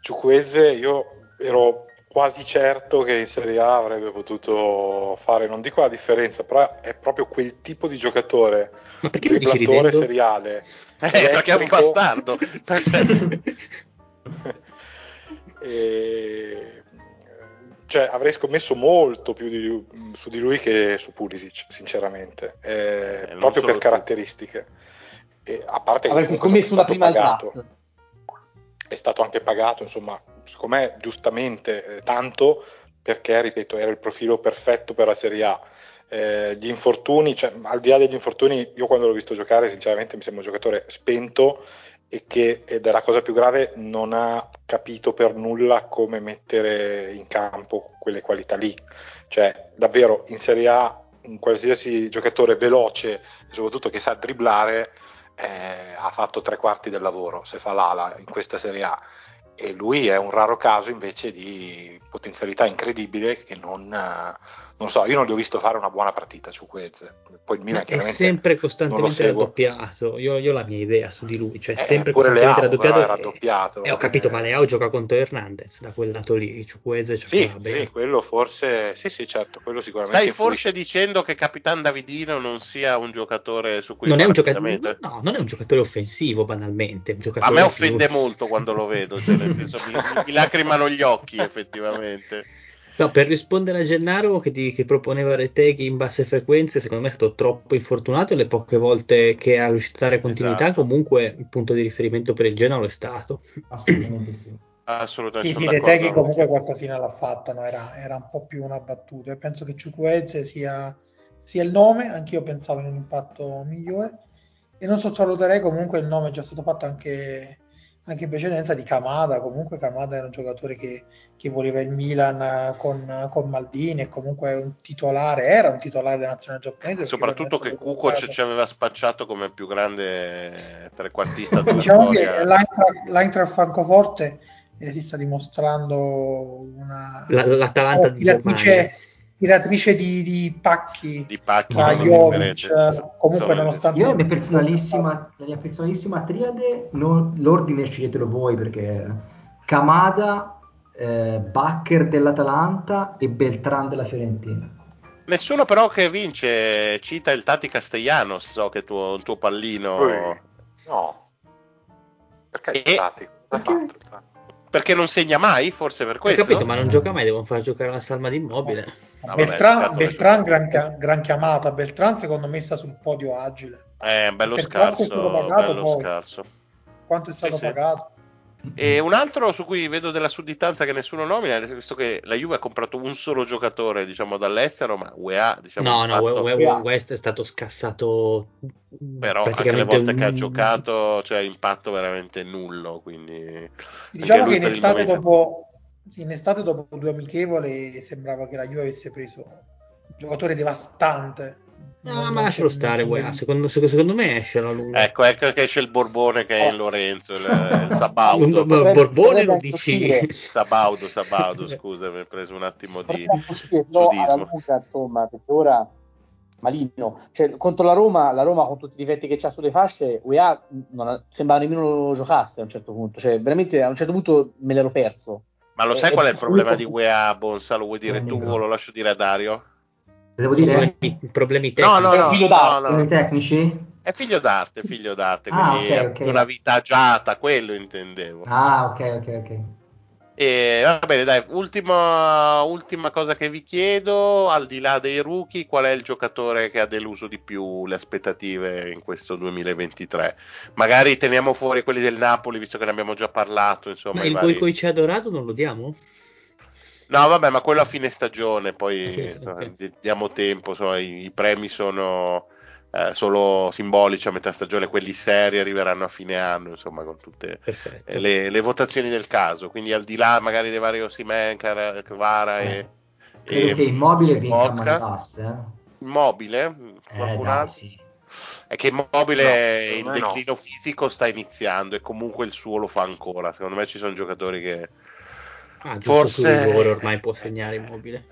Ciuqueze io ero quasi certo che in Serie A avrebbe potuto fare, non dico la differenza, però è proprio quel tipo di giocatore, Ma perché ridendo? seriale. Eh, perché è un bastardo. Cioè, E, cioè, avrei scommesso molto più di lui- su di lui che su Pulisic, sinceramente, eh, Eh, proprio per caratteristiche. E, a parte comunque scommesso una è prima al draft. è stato anche pagato, insomma, secondo me giustamente eh, tanto perché, ripeto, era il profilo perfetto per la Serie A. Eh, gli infortuni, cioè, al di là degli infortuni, io quando l'ho visto giocare, sinceramente mi sembra un giocatore spento e che, ed è la cosa più grave, non ha capito per nulla come mettere in campo quelle qualità lì. Cioè, davvero, in Serie A, un qualsiasi giocatore veloce e soprattutto che sa dribblare eh, ha fatto tre quarti del lavoro se fa l'ala in questa Serie A e lui è un raro caso invece di potenzialità incredibile che non, eh, non so, io non gli ho visto fare una buona partita su Quez, poi il Milan è sempre costantemente raddoppiato. Io, io ho la mia idea su di lui, cioè Eh, sempre costantemente Leao, raddoppiato. però è e- raddoppiato. Eh, ho capito, Eh, ma Leao gioca contro Hernandez da quel lato lì. Ciuqueze Sì, giocava bene. sì, quello forse, sì, sì, certo, quello sicuramente stai influisce. forse dicendo che Capitan Davidino non sia un giocatore su cui Non è, un giocatore, no, non è un giocatore offensivo, banalmente. A me più- offende molto quando lo vedo, cioè nel senso mi- mi lacrimano gli occhi effettivamente. No, per rispondere a Gennaro che, di- che proponeva Reteghi in basse frequenze, secondo me è stato troppo infortunato e le poche volte che ha riuscito a dare continuità, Esatto. comunque il punto di riferimento per il Genoa lo è stato. Assolutamente sì. Assolutamente Sì, sì, Reteghi comunque qualcosina l'ha fatta, no? era, era un po' più una battuta. E penso che Ciuqueze sia, sia il nome, anch'io pensavo in un impatto migliore. E non sottovaluterei comunque il nome già stato fatto anche, anche in precedenza di Kamada. Comunque Kamada era un giocatore che, che voleva il Milan eh, con, con Maldini e comunque un titolare, era un titolare della nazionale giapponese. Soprattutto che Kukoc convocato. ci aveva spacciato come il più grande trequartista della Diciamo che storia. l'Eintracht, l'Eintracht Francoforte eh, si sta dimostrando una La- L'Atalanta di tiratrice, Germania. tiratrice di, di pacchi di pacchi non Jovic, indifferenti. comunque Sono- nonostante Io la mia personalissima, la mia personalissima triade, non- l'ordine sceglietelo voi perché Kamada, eh, Bakker dell'Atalanta e Beltran della Fiorentina. Nessuno però che vince cita il Tati Castellanos, so che è tuo, un tuo pallino. Poi- no, perché E- ha fatto? Perché non segna mai, forse per Ho questo? capito, ma non gioca mai, devono far giocare la salma di immobile. No, Beltran, Beltran gran, gran chiamata Beltran secondo me sta sul podio agile Eh, bello Per quanto è scarso, stato pagato, bello poi. scarso. quanto è stato Sì, sì. E un altro su cui vedo della sudditanza che nessuno nomina, visto che la Juve ha comprato un solo giocatore, diciamo, dall'estero, ma UEA, diciamo, No, no, We- We- West è stato scassato però anche le volte che ha un- giocato, cioè impatto veramente nullo, quindi diciamo che in estate, momento- dopo, in estate dopo due amichevoli sembrava che la Juve avesse preso un giocatore devastante No, ma lascialo stare, UEA. Secondo, secondo me esce la lunga. Ecco, ecco che esce il Borbone che è in Lorenzo, il, il Un- Sabaudo. un- Potrebbe- Borbone lo dici. Sabaudo, Sabaudo, scusa, mi hai preso un attimo di lunga, insomma, perché ora maligno. Cioè, contro la Roma, la Roma con tutti i difetti che c'ha sulle fasce, UEA non ha- sembrava nemmeno lo giocasse a un certo punto. Cioè, veramente a un certo punto me l'ero perso. Ma lo Eh, sai è qual è il problema di UEA, Bonsa? Lo vuoi dire Eh, tu Nico. o lo lascio dire a Dario? Devo dire? Problemi, problemi No, tecnici. no, no, no. Problemi tecnici? È figlio d'arte, è figlio d'arte, Ah, quindi ok, è ok. una vita agiata, quello intendevo. Ah, ok, ok, ok. E va bene, dai, ultima, ultima cosa che vi chiedo, al di là dei rookie, qual è il giocatore che ha deluso di più le aspettative in questo 2023? Magari teniamo fuori quelli del Napoli, visto che ne abbiamo già parlato, insomma, Ma il vari- Goicoechea dorato non lo diamo? No, vabbè, ma quello a fine stagione, poi Sì, sì, diamo tempo, insomma, i, i premi sono, eh, solo simbolici a metà stagione, quelli seri arriveranno a fine anno, insomma, con tutte eh, le, le, votazioni del caso. Quindi al di là magari dei vari Osimen, Kvara eh, e... Credo e che Immobile vinca a basse. Eh? Immobile? Eh, dai, sì. È che Immobile No, il me no. declino fisico sta iniziando e comunque il suo lo fa ancora. Secondo me ci sono giocatori che Ah, Forse- rigore ormai può segnare immobile.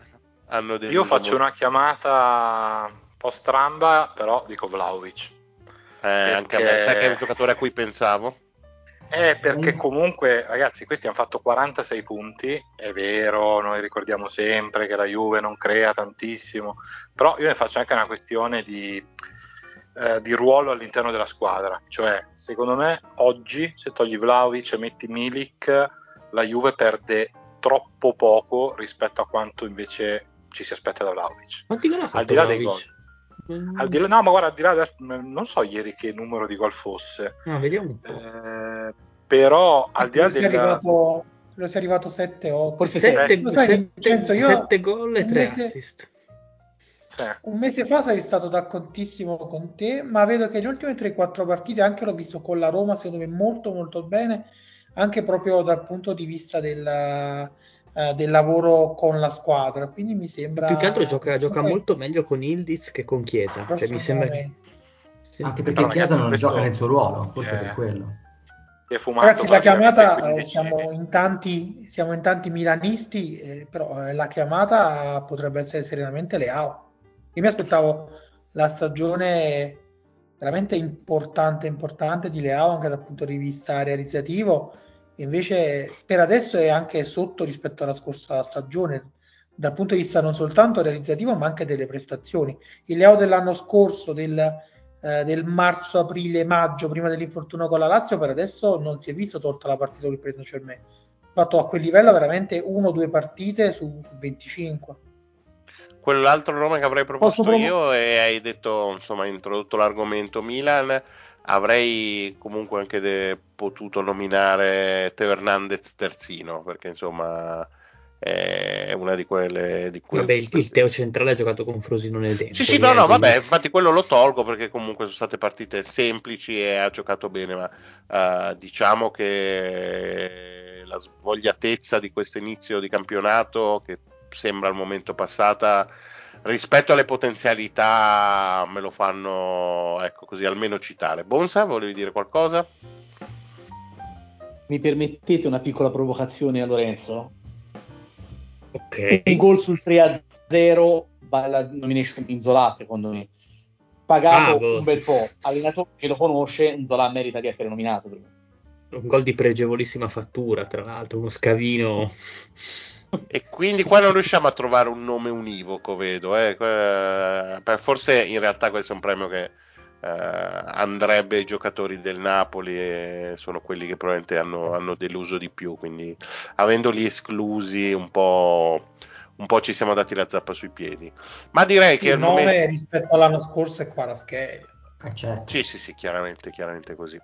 Io faccio una chiamata un po' stramba, però dico Vlaovic. Eh, anche a me, perché- sai che è un giocatore a cui pensavo? Eh, perché comunque, ragazzi, questi hanno fatto 46 punti, è vero, noi ricordiamo sempre che la Juve non crea tantissimo, però io ne faccio anche una questione di, eh, di ruolo all'interno della squadra, cioè secondo me oggi se togli Vlaovic e metti Milik, la Juve perde troppo poco rispetto a quanto invece ci si aspetta da Vlaovic. Quanti gol ha fatto Al di là dei? Mm, Al di là, no, ma guarda, al di là non so ieri che numero di gol fosse, no, vediamo un po'. eh, però al di là del... arrivato, credo sia arrivato 7-8. Forse Sette, Lo sai, sette- Vincenzo, io sette gol e un tre mese- assist. sì. Un mese fa sei stato d'accordissimo con te, ma vedo che le ultime 3-4 partite, anche l'ho visto con la Roma, secondo me molto molto bene, anche proprio dal punto di vista del, eh, del lavoro con la squadra. Quindi mi sembra... Più che altro gioca, gioca Poi- molto meglio con Ildiz che con Chiesa. Cioè, mi sembra che... sì. Anche Però, perché Chiesa ragazzi, non questo- gioca nel suo ruolo, forse Eh. per quello. Ragazzi, la chiamata, eh, 15 siamo in tanti, siamo in tanti milanisti, eh, però eh, la chiamata potrebbe essere serenamente Leao. Io mi aspettavo la stagione veramente importante, importante di Leao anche dal punto di vista realizzativo, invece per adesso è anche sotto rispetto alla scorsa stagione, dal punto di vista non soltanto realizzativo ma anche delle prestazioni. Il Leao dell'anno scorso, del, eh, del marzo, aprile, maggio, prima dell'infortunio con la Lazio, per adesso non si è visto tolta la partita con il Saint-Germain. Ha fatto a quel livello veramente uno o due partite su, su 25. Quell'altro nome che avrei proposto Posso io e hai detto, insomma, hai introdotto l'argomento Milan, avrei comunque anche de- potuto nominare Teo Hernandez terzino, perché insomma è una di quelle... Di quelle Vabbè, il, il Teo centrale ha giocato con Frosinone dentro. Sì, sì, no, no, vabbè, infatti quello lo tolgo perché comunque sono state partite semplici e ha giocato bene, ma eh, diciamo che la svogliatezza di questo inizio di campionato, che sembra al momento passata, rispetto alle potenzialità me lo fanno, ecco così, almeno citare. Bonsa, volevi dire qualcosa? Mi permettete una piccola provocazione a Lorenzo? Ok. Un gol sul 3-0 va la nomination di Zola, secondo me. Pagato Ah, boh. un bel po'. Allenatore che lo conosce, Zola merita di essere nominato. Un gol di pregevolissima fattura, tra l'altro, uno scavino. E quindi qua non riusciamo a trovare un nome univoco, vedo. eh. Per- Forse in realtà questo è un premio che eh, andrebbe ai giocatori del Napoli e sono quelli che probabilmente hanno, hanno deluso di più. Quindi avendoli esclusi un po', un po' ci siamo dati la zappa sui piedi. Ma direi Sì, che il nome momento... rispetto all'anno scorso è Kvaratskhelia. Eh, certo. Sì, sì, sì, chiaramente, chiaramente così.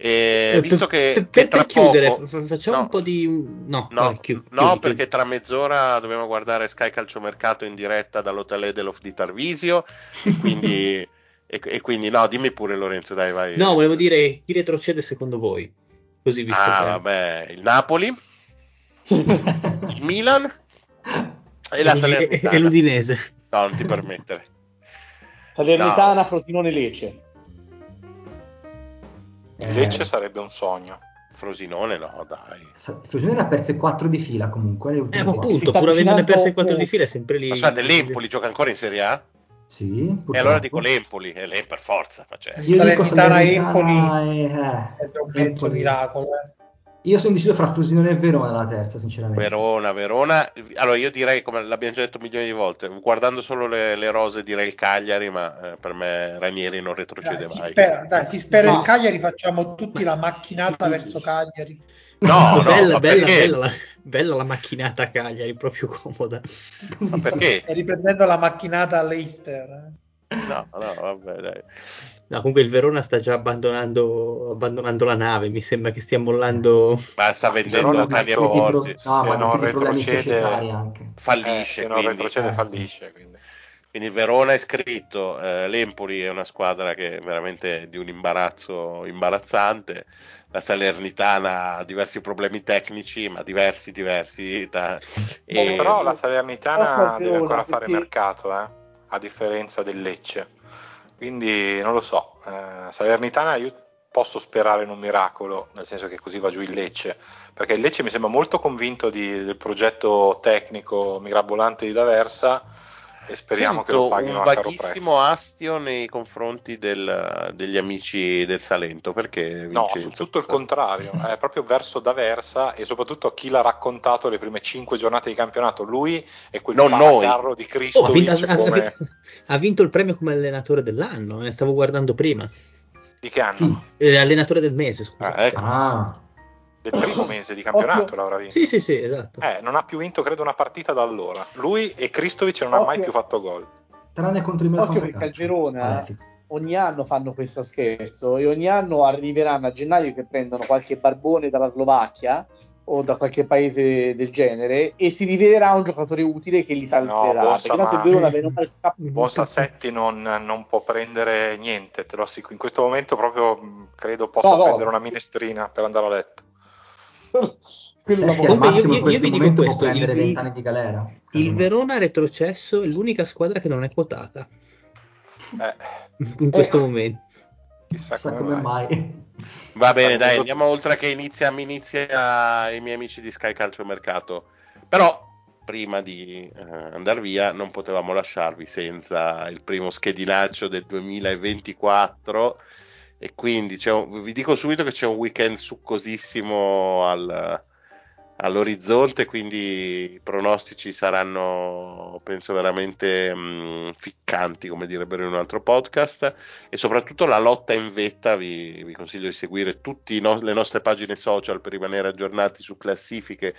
E Eh, visto per, che, per- che per chiudere, poco- fa- facciamo No. un po' di. No, No, vai, chiudi, no, chiudi, perché chiudi. tra mezz'ora dobbiamo guardare Sky Calciomercato in diretta dall'hotel Edelof di Tarvisio. E quindi, e, e quindi no, dimmi pure Lorenzo, dai, vai. No, volevo dire chi retrocede secondo voi? Così visto Ah, vabbè, il Napoli, il Milan e la Salernitana. e l'Udinese. No, non ti permettere. Salernitana, Frosinone, Lecce. Eh, Lecce sarebbe un sogno. Frosinone, no, dai. Frosinone ha perse 4 di fila comunque. Eh, appunto, pur avendone perse 4 di fila, è sempre lì. Ma scusate, l'Empoli gioca ancora in Serie A? Sì, E purtroppo. allora dico l'Empoli, e l'Empoli per forza. cioè- Io dico Salernitana, Salernitana e- È un eh, mezzo Empoli. miracolo. eh. Io sono deciso fra Frosinone e Verona la terza, sinceramente. Verona, Verona. Allora io direi, come l'abbiamo già detto milioni di volte, guardando solo le, le rose direi il Cagliari, ma eh, per me Ranieri non retrocede Dai, si mai. spera, dai, si spera Ma- il Cagliari, facciamo tutti la macchinata verso Cagliari. No, no, bella, bella, bella, la, bella la macchinata a Cagliari, proprio comoda. Ma perché? E riprendendo la macchinata all'Eister. eh. No, no, vabbè, dai. No, comunque il Verona sta già abbandonando, abbandonando la nave, mi sembra che stia mollando. Ma sta vendendo Pro- porci. no, se non retrocede-. Fallisce, Eh, se non quindi. retrocede Eh, fallisce. Quindi. Quindi Verona è scritto, eh, l'Empoli è una squadra che è veramente di un imbarazzo imbarazzante, la Salernitana ha diversi problemi tecnici, ma diversi, diversi. Da, e... Però la Salernitana deve ancora fare perché... mercato, eh? a differenza del Lecce. Quindi non lo so, eh, Salernitana io posso sperare in un miracolo, nel senso che così va giù il Lecce, perché il Lecce mi sembra molto convinto di, del progetto tecnico mirabolante di D'Aversa e speriamo Sento che lo paghino un vaghissimo astio nei confronti del, degli amici del Salento. Perché no, su tutto il contrario è proprio verso D'Aversa e soprattutto a chi l'ha raccontato le prime cinque giornate di campionato lui e quel non carro di Cristo oh, ha, vinto, come... ha, vinto, il premio come allenatore dell'anno eh, stavo guardando prima. Di che anno? Eh, allenatore del mese scusa. Ah, ecco. ah del primo mese di campionato l'avrà vinto. Sì, sì, sì, esatto. Eh, non ha più vinto, credo, una partita da allora. Lui e Kristovic non ha mai più fatto gol. Tranne contro i Occhio perché a Girona ogni anno fanno questo scherzo e ogni anno arriveranno a gennaio che prendono qualche barbone dalla Slovacchia o da qualche paese del genere e si rivelerà un giocatore utile che li salverà no, perché Verona Setti non, non, può prendere niente te lo assicuro in questo momento proprio credo possa no, prendere no. una minestrina per andare a letto Comunque io, io, io vi dico questo: il, di galera. il Verona retrocesso è l'unica squadra che non è quotata eh. in questo eh. momento. Chissà, Chissà come, come mai. mai. Va bene, dai, andiamo oltre che inizia, inizia i miei amici di Sky Calcio Mercato. Però prima di uh, andare via non potevamo lasciarvi senza il primo schedinaccio del 2024 e quindi un, vi dico subito che c'è un weekend succosissimo al, all'orizzonte, quindi i pronostici saranno, penso, veramente mh, mm, ficcanti, come direbbero in un altro podcast, e soprattutto la lotta in vetta, vi, vi consiglio di seguire tutte no- le nostre pagine social per rimanere aggiornati su classifiche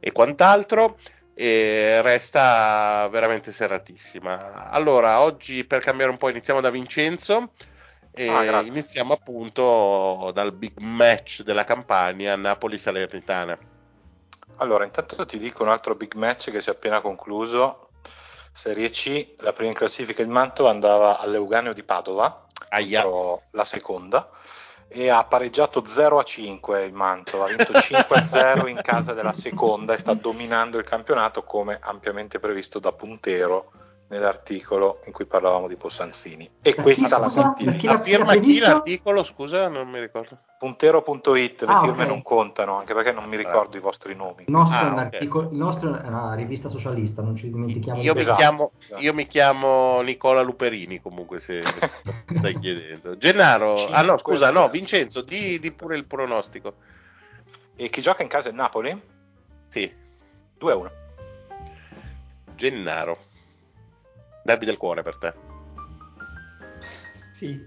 e quant'altro. E resta veramente serratissima. Allora, oggi per cambiare un po', iniziamo da Vincenzo. E ah, iniziamo appunto dal big match della campagna Napoli-Salernitana. Allora, intanto ti dico un altro big match che si è appena concluso. Serie C, la prima in classifica il Manto andava all'Euganeo di Padova, la seconda, e ha pareggiato 0 a 5 il Manto, ha vinto 5 a 0 in casa della seconda e sta dominando il campionato come ampiamente previsto da Puntero nell'articolo in cui parlavamo di Possanzini. E per questa la sentite. La firma chi l'articolo? Scusa, non mi ricordo. Puntero.it, le ah, firme okay. non contano, anche perché non mi ricordo ah. i vostri nomi. Il nostro, ah, è un okay. articolo, il nostro è una rivista socialista, non ci dimentichiamo. Io, mi, esatto, chiamo, esatto. io mi chiamo Nicola Luperini, comunque se stai chiedendo. Gennaro, Cinque, ah no, scusa, no, Vincenzo, di, di pure il pronostico. E chi gioca in casa è Napoli? Sì. 2-1. Gennaro. Derby del cuore per te. Sì.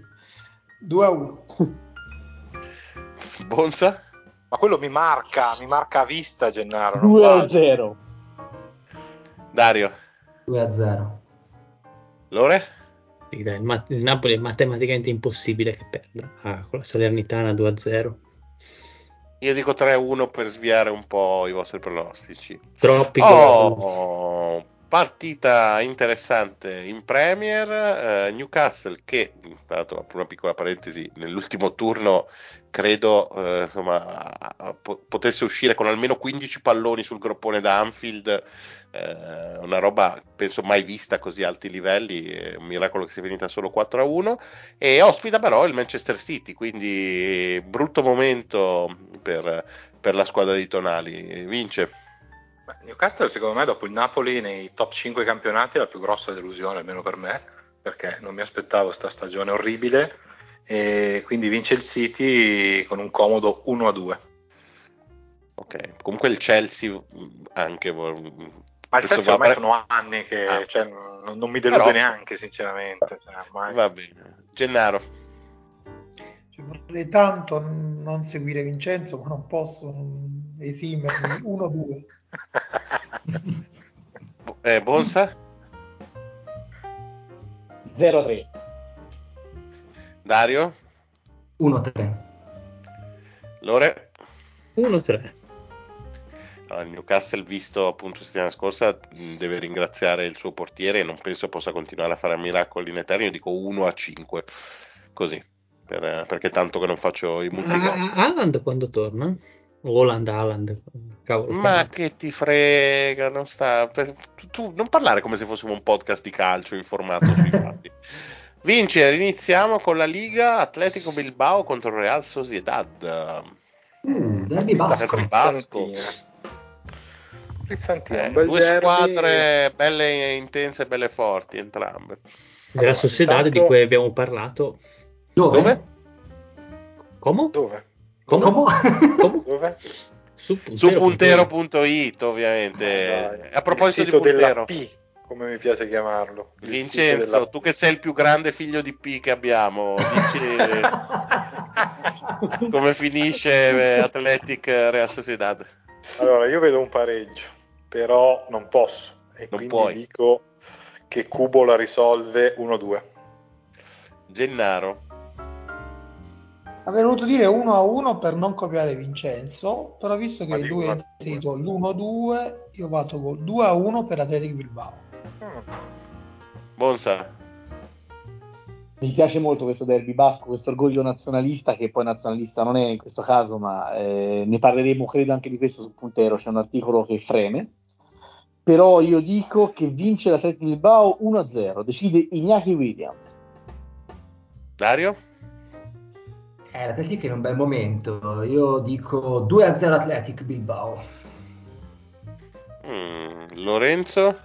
2 a 1. Bonsa? Ma quello mi marca, mi marca a vista Gennaro. 2 a 0. Dario? 2 a 0. Lore? il, Napoli è matematicamente impossibile che perda. Ah, con la Salernitana 2 a 0. Io dico 3 a 1 per sviare un po' i vostri pronostici. Troppi oh, gol partita interessante in Premier, eh, Newcastle che, tra l'altro una piccola parentesi, nell'ultimo turno credo eh, insomma, po- potesse uscire con almeno 15 palloni sul groppone da Anfield, eh, una roba penso mai vista a così alti livelli, un miracolo che sia finita solo 4-1 e ospita però il Manchester City, quindi brutto momento per, per la squadra di Tonali, vince. Beh, Newcastle secondo me dopo il Napoli nei top 5 campionati è la più grossa delusione, almeno per me, perché non mi aspettavo questa stagione orribile e quindi vince il City con un comodo 1-2. Ok, comunque il Chelsea anche... Ma il Chelsea ormai pre... sono anni che ah. cioè, non, non, mi delude Però... neanche sinceramente. Cioè, ormai... Va bene. Gennaro. Cioè, vorrei tanto non seguire Vincenzo, ma non posso esimermi. 1-2. Eh, Bonsa? 0-3. Dario? 1-3. Lore? 1-3. il Newcastle, visto appunto settimana scorsa, deve ringraziare il suo portiere e non penso possa continuare a fare miracoli in eterno. Io dico 1 a 5, così, per, perché tanto che non faccio i multigol. Haaland quando torna? Holland, Haaland, cavolo. Ma che ti frega, non sta... Tu, non parlare come se fossimo un podcast di calcio informato sui fatti. Vince, iniziamo con la Liga Atletico Bilbao contro Real Sociedad. Mm, derby basco. basco. Frizzantino, eh, due derby. squadre belle intense e belle forti entrambe. Della Sociedad tanto... di cui abbiamo parlato. Dove? Dove? Come? Dove? Come? Come? Dove? Su puntero.it, puntero ovviamente. Ah, a proposito di puntero. P come mi piace chiamarlo. Vincenzo, della... tu che sei il più grande figlio di P che abbiamo, dici come finisce Athletic Real Sociedad? Allora, io vedo un pareggio, però non posso e non quindi puoi. dico che Cubo la risolve 1-2. Gennaro. Avrei voluto dire 1 a 1 per non copiare Vincenzo, però visto che i due hanno inserito l'1-2, io vado con 2 a 1 per Athletic Bilbao. Bonsa. Mi piace molto questo derby basco, questo orgoglio nazionalista, che poi nazionalista non è in questo caso, ma eh, ne parleremo credo anche di questo sul puntero, c'è un articolo che freme. Però io dico che vince l'Atletico Bilbao 1-0, decide Iñaki Williams. Dario? Eh, L'Atletico è in un bel momento, io dico 2-0 Athletic Bilbao. Mm, Lorenzo?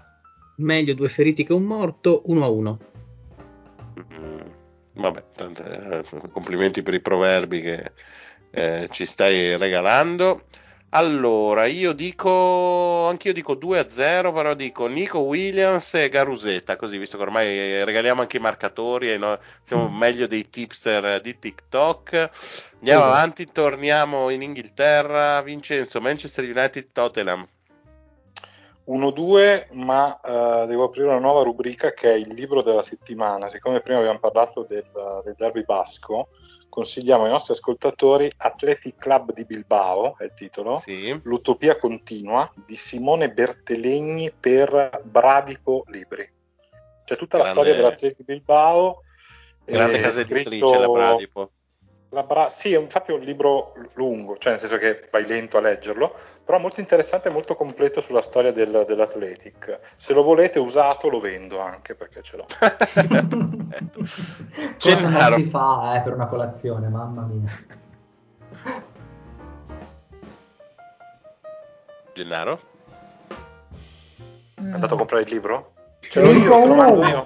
meglio due feriti che un morto, 1 a 1. Mm, vabbè, tante, eh, complimenti per i proverbi che eh, ci stai regalando. Allora, io dico, anch'io dico 2 a 0, però dico Nico Williams e Garusetta, così visto che ormai regaliamo anche i marcatori e noi siamo mm. meglio dei tipster di TikTok. Andiamo uh. avanti, torniamo in Inghilterra. Vincenzo, Manchester United Tottenham. 1-2, ma uh, devo aprire una nuova rubrica che è il libro della settimana. Siccome prima abbiamo parlato del, del derby basco, consigliamo ai nostri ascoltatori Athletic Club di Bilbao, è il titolo, sì. L'utopia continua di Simone Bertelegni per Bradipo Libri. C'è tutta Grande... la storia dell'Athletic Bilbao. Grande eh, casa editrice la Bradipo. Bra- sì, infatti è un libro lungo, cioè nel senso che vai lento a leggerlo, però molto interessante e molto completo sulla storia del, dell'Athletic. Se lo volete usato lo vendo anche perché ce l'ho. Cosa non si fa eh, per una colazione, mamma mia. Gennaro? È andato a comprare il libro? Ce l'ho io, te lo mando io.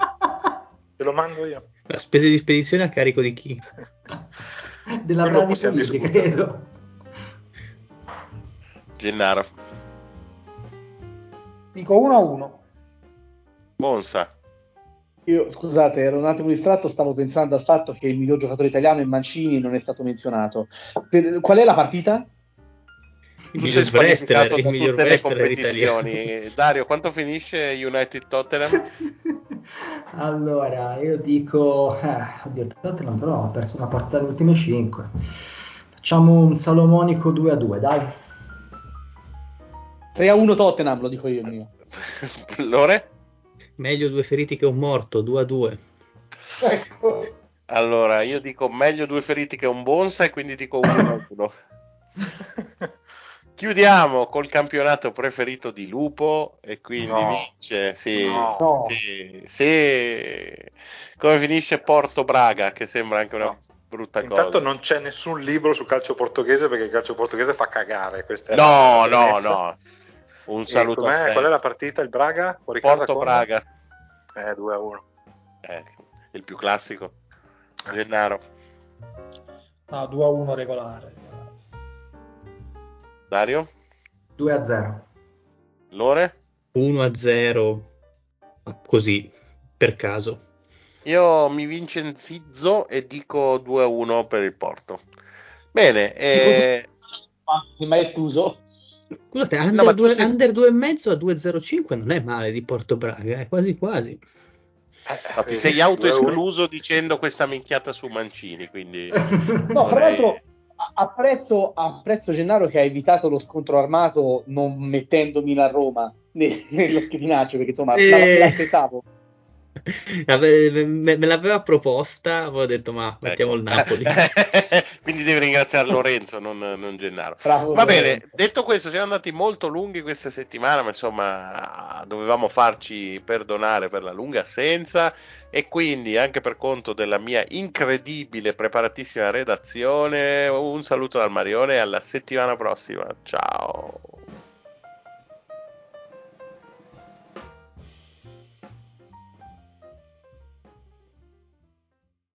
Te lo mando io. La spesa di spedizione a carico di chi? della Brady credo. Gennaro. Dico 1 a 1. Bonsa. Io scusate, ero un attimo distratto, stavo pensando al fatto che il miglior giocatore italiano è Mancini non è stato menzionato. Per, qual è la partita? Il miglior wrestler, il miglior wrestler italiano. Dario, quanto finisce United Tottenham? allora, io dico, eh, oddio, il Tottenham però ha perso una partita delle ultime 5. Facciamo un salomonico 2 a 2, dai. 3 a 1 Tottenham, lo dico io il mio. Lore? Meglio due feriti che un morto, 2 a 2. Ecco. Allora, io dico meglio due feriti che un bonsa e quindi dico 1 a 1. Chiudiamo col campionato preferito di Lupo e quindi no. vince, sì, no. sì, sì, come finisce Porto Braga che sembra anche una no. brutta Intanto cosa. Intanto non c'è nessun libro sul calcio portoghese perché il calcio portoghese fa cagare. no, no, no. Un saluto a Qual è la partita? Il Braga? Fuori Porto Braga. Eh, 2 a 1. Eh, il più classico. Gennaro. No, 2 a 1 regolare. Dario? 2 a 0. Lore? 1 a 0. Così, per caso. Io mi vincenzizzo e dico 2 a 1 per il Porto. Bene. Eh... Mi mai escluso? Scusate, under, no, 2, sei... under 2,5 a 2,05 non è male di Porto Braga, è quasi quasi. No, ti sei autoescluso dicendo questa minchiata su Mancini, quindi... no, tra l'altro apprezzo, apprezzo Gennaro che ha evitato lo scontro armato non mettendomi a Roma nello schedinaccio perché insomma e... l'aspettavo me, me l'aveva proposta, avevo detto ma mettiamo ecco. il Napoli. Quindi devi ringraziare Lorenzo, non, non Gennaro. Bravo, Va bene, Lorenzo. detto questo, siamo andati molto lunghi questa settimana, ma insomma dovevamo farci perdonare per la lunga assenza e quindi anche per conto della mia incredibile preparatissima redazione, un saluto dal Marione e alla settimana prossima. Ciao.